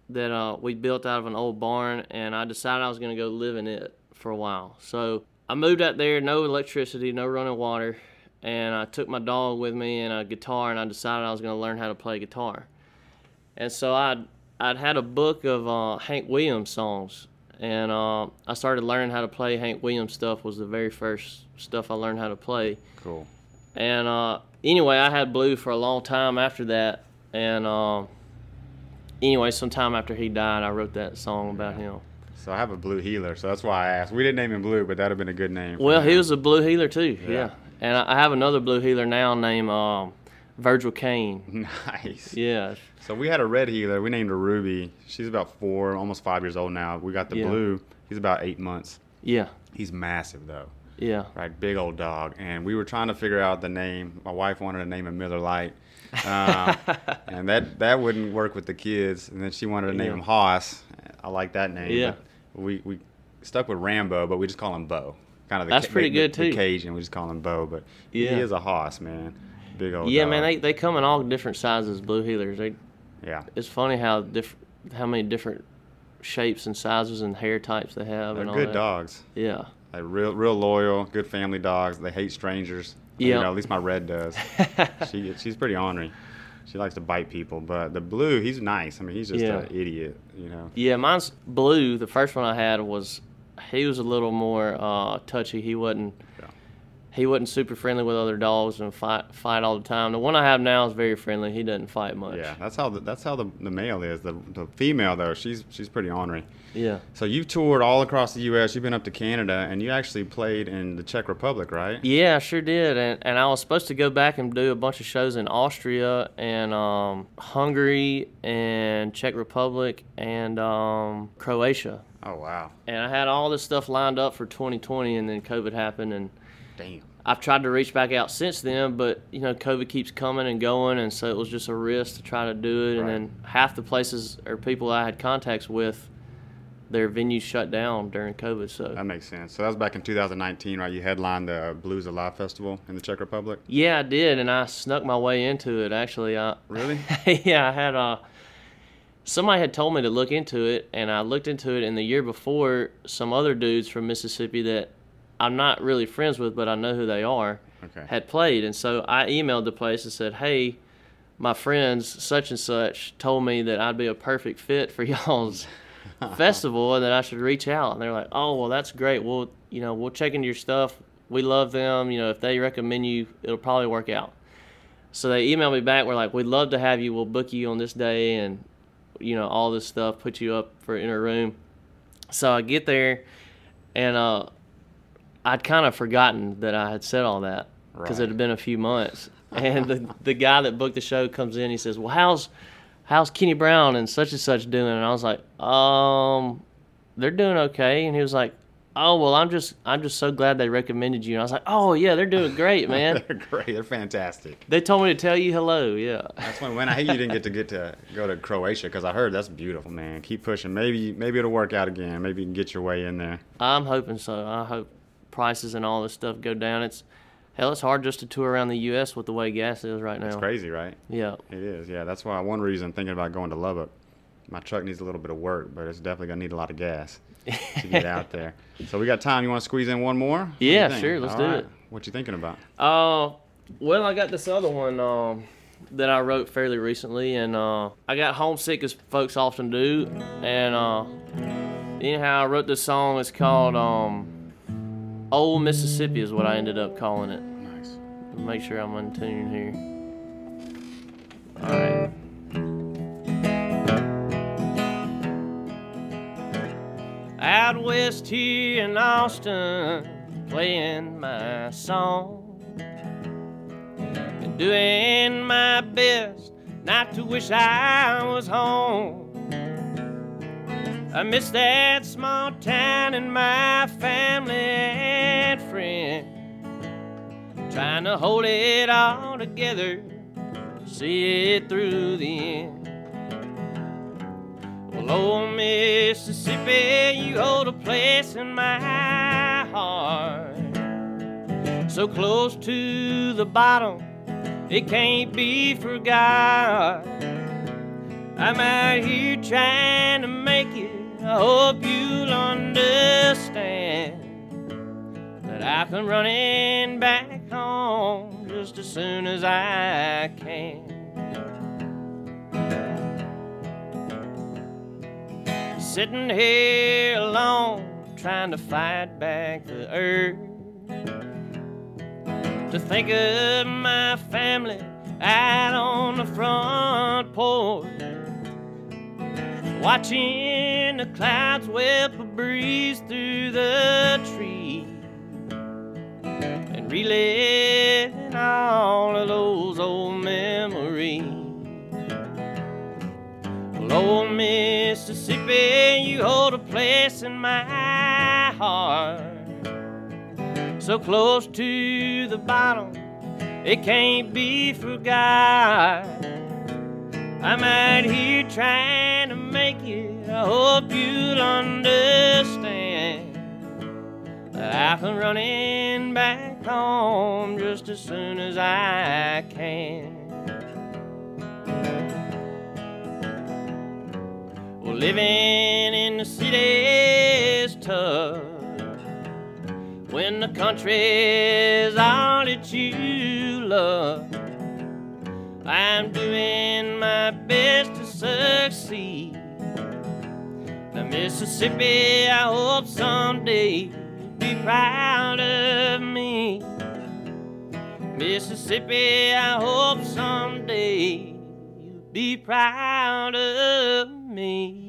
that uh, we built out of an old barn, and I decided I was going to go live in it for a while. So I moved out there, no electricity, no running water, and I took my dog with me and a guitar, and I decided I was going to learn how to play guitar. And so I'd, I'd had a book of uh, Hank Williams songs, and uh, I started learning how to play Hank Williams stuff. Was the very first stuff I learned how to play. Cool. And uh, anyway, I had Blue for a long time after that. And uh, anyway, sometime after he died, I wrote that song about him. So, I have a Blue Heeler, so that's why I asked. We didn't name him Blue, but that'd have been a good name. Well, he was a blue heeler too. Yeah. Yeah. And I I have another blue heeler now named um, Virgil Caine. *laughs* Nice. Yeah. So we had a red heeler. We named her Ruby. She's about four, almost five years old now. We got the Yeah. blue. He's about eight months. Yeah. He's massive though. Yeah. Right, big old dog. And we were trying to figure out the name. My wife wanted to name him Miller Lite, um, *laughs* and that that wouldn't work with the kids. And then she wanted to name Yeah. him Hoss. I like that name. Yeah. We we stuck with Rambo, but we just call him Bo. Kind of the That's ca- pretty the- good, the too. Cajun. We just call him Bo, but Yeah. he is a Hoss, man. Big old. yeah, dog. man, they, they come in all different sizes, blue heelers. They, Yeah. It's funny how diff- how many different shapes and sizes and hair types they have. They're and all good that. dogs. Yeah. Like real, real loyal, good family dogs. They hate strangers. You Yeah. know, at least my red does. *laughs* she, she's pretty ornery. She likes to bite people. But the blue, he's nice. I mean, he's just Yeah. an idiot. You know. Yeah, mine's blue. The first one I had was he was a little more uh, touchy. He wasn't he wasn't super friendly with other dogs and fight fight all the time. The one I have now is very friendly. He doesn't fight much. Yeah, that's how the, that's how the, the male is. The, the female though, she's she's pretty ornery. Yeah. So you've toured all across the U.S. You've been up to Canada, and you actually played in the Czech Republic, right? Yeah, I sure did. And, and I was supposed to go back and do a bunch of shows in Austria and um, Hungary and Czech Republic and um, Croatia. Oh wow. And I had all this stuff lined up for 2020, and then COVID happened, and Damn. I've tried to reach back out since then, but you know, COVID keeps coming and going, and so it was just a risk to try to do it. And then half the places or people I had contacts with, their venues shut down during COVID. So That makes sense. So that was back in 2019, right? You headlined the Blues Alive Festival in the Czech Republic. yeah, I did, and I snuck my way into it. Actually, I *laughs* Really? yeah, I had uh, somebody had told me to look into it, and I looked into it. And the year before, some other dudes from Mississippi that I'm not really friends with, but I know who they are, Okay. had played. And so I emailed the place and said, "Hey, my friends such and such told me that I'd be a perfect fit for *laughs* y'all's *laughs* festival, and that I should reach out." And they're like, "Oh, well, that's great. We'll, you know, we'll check into your stuff. We love them. You know, if they recommend you, it'll probably work out." So they emailed me back. We're like, "We'd love to have you. We'll book you on this day, and you know, all this stuff. Put you up for in a room." So I get there, and uh, I'd kind of forgotten that I had said all that because it had been a few months. *laughs* And the the guy that booked the show comes in. He says, "Well, how's how's Kenny Brown and such and such doing?" And I was like, "Um, they're doing okay." And he was like, "Oh, well, I'm just I'm just so glad they recommended you." And I was like, "Oh yeah, they're doing great, *laughs* man." They're great. They're fantastic. they told me to tell you hello. Yeah. That's when, when I hate you didn't get to get to go to Croatia because I heard that's beautiful, man. Keep pushing. Maybe maybe it'll work out again. Maybe you can get your way in there. I'm hoping so. I hope prices and all this stuff go down. It's hell, it's hard just to tour around the U.S. with the way gas is right now. It's crazy, right? Yeah. It is. Yeah, that's why one reason thinking about going to Lubbock. My truck needs a little bit of work, but it's definitely gonna need a lot of gas to get out there. *laughs* So we got time. You want to squeeze in one more? Yeah, sure, let's All do right. it. What you thinking about? Uh, well, I got this other one um, that I wrote fairly recently, and uh, I got homesick as folks often do. And uh, anyhow, I wrote this song. It's called um, "Old Mississippi" is what I ended up calling it. Nice. Make sure I'm in tune here. All right. Out west here in Austin, playing my song and doing my best not to wish I was home. I miss that small town and my family and friends. Trying to hold it all together, see it through the end. Well, old Mississippi, you hold a place in my heart. So close to the bottom, it can't be forgot. I'm out here trying to make it. I hope you'll understand that I come running back home just as soon as I can. Sitting here alone, trying to fight back the urge to think of my family out on the front porch, watching the clouds whip a breeze through the trees and reliving all of those old memories. Well, old Mississippi, you hold a place in my heart. So close to the bottom, it can't be forgot. I'm out here trying to make it. I hope you'll understand that I come running back home just as soon as I can. Well, living in the city's tough when the country's all that you love. I'm doing my best to succeed. Now, Mississippi, I hope someday you'll be proud of me. Mississippi, I hope someday you'll be proud of me.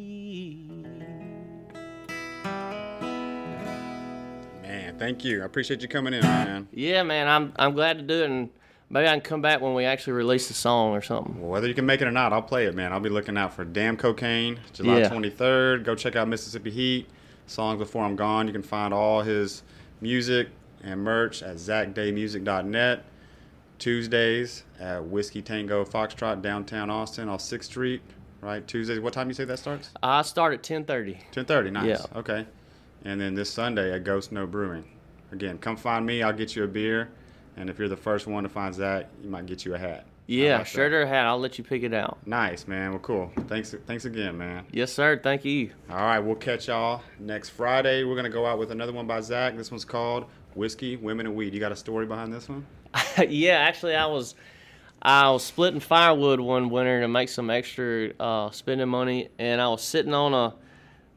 Man, thank you. I appreciate you coming in, man. Yeah, man, I'm I'm glad to do it, and maybe I can come back when we actually release the song or something. Well, whether you can make it or not, I'll play it, man. I'll be looking out for Damn Cocaine, July Yeah. 23rd. Go check out Mississippi Heat. Songs Before I'm Gone. You can find all his music and merch at zachdaymusic.net. Tuesdays at Whiskey Tango Foxtrot, downtown Austin, on 6th Street. Right, Tuesdays. What time you say that starts? I start at 10:30. 10:30. Nice. Yeah. Okay. And then this Sunday at Ghost Note Brewing. Again, come find me. I'll get you a beer. And if you're the first one to find Zach, you might get you a hat. Yeah, like shirt or hat. I'll let you pick it out. Nice, man. Well, cool. Thanks, thanks again, man. Yes, sir. Thank you. All right, we'll catch y'all next Friday. We're gonna go out with another one by Zach. This one's called "Whiskey, Women, and Weed." You got a story behind this one? *laughs* yeah, actually, I was I was splitting firewood one winter to make some extra uh, spending money, and I was sitting on a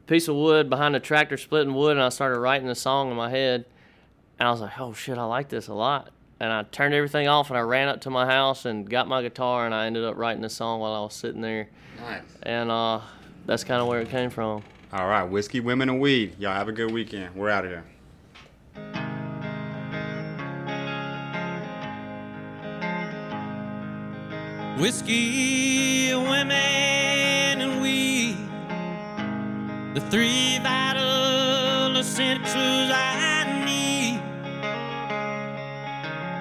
piece of wood behind a tractor splitting wood, and I started writing a song in my head, and I was like, "Oh shit, I like this a lot." And I turned everything off, and I ran up to my house and got my guitar, and I ended up writing the song while I was sitting there. Nice. And uh, that's kind of where it came from. All right, whiskey, women, and weed. Y'all have a good weekend. We're out of here. Whiskey, women, and weed. The three vital essentials I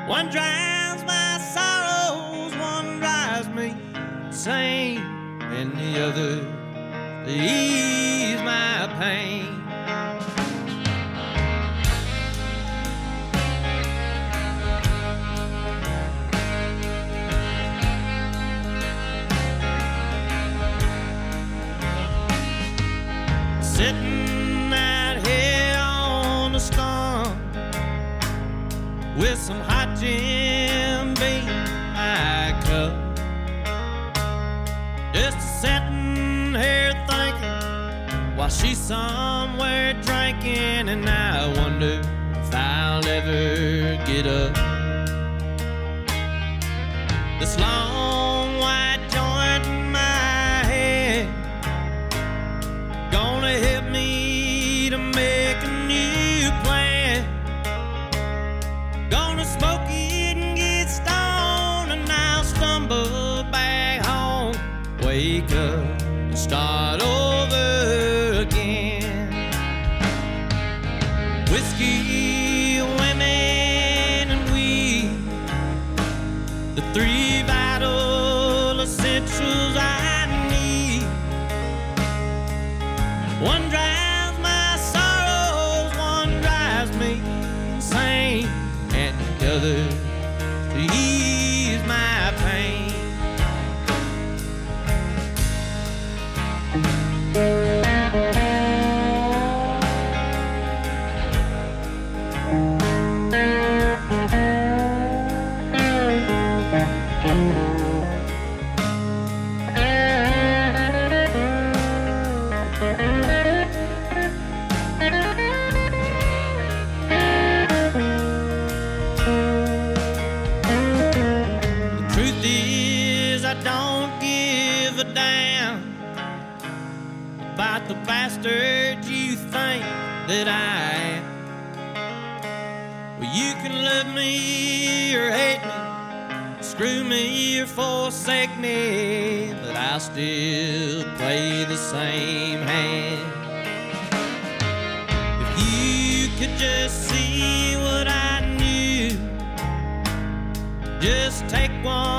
One drowns my sorrows, one drives me insane, and the other to ease my pain. Sitting out here on the stump with some Jim Beam my cup. Just sitting here thinking while she's somewhere drinking, and I wonder if I'll ever get up. Forsake me, but I'll still play the same hand. If you could just see what I knew. Just take one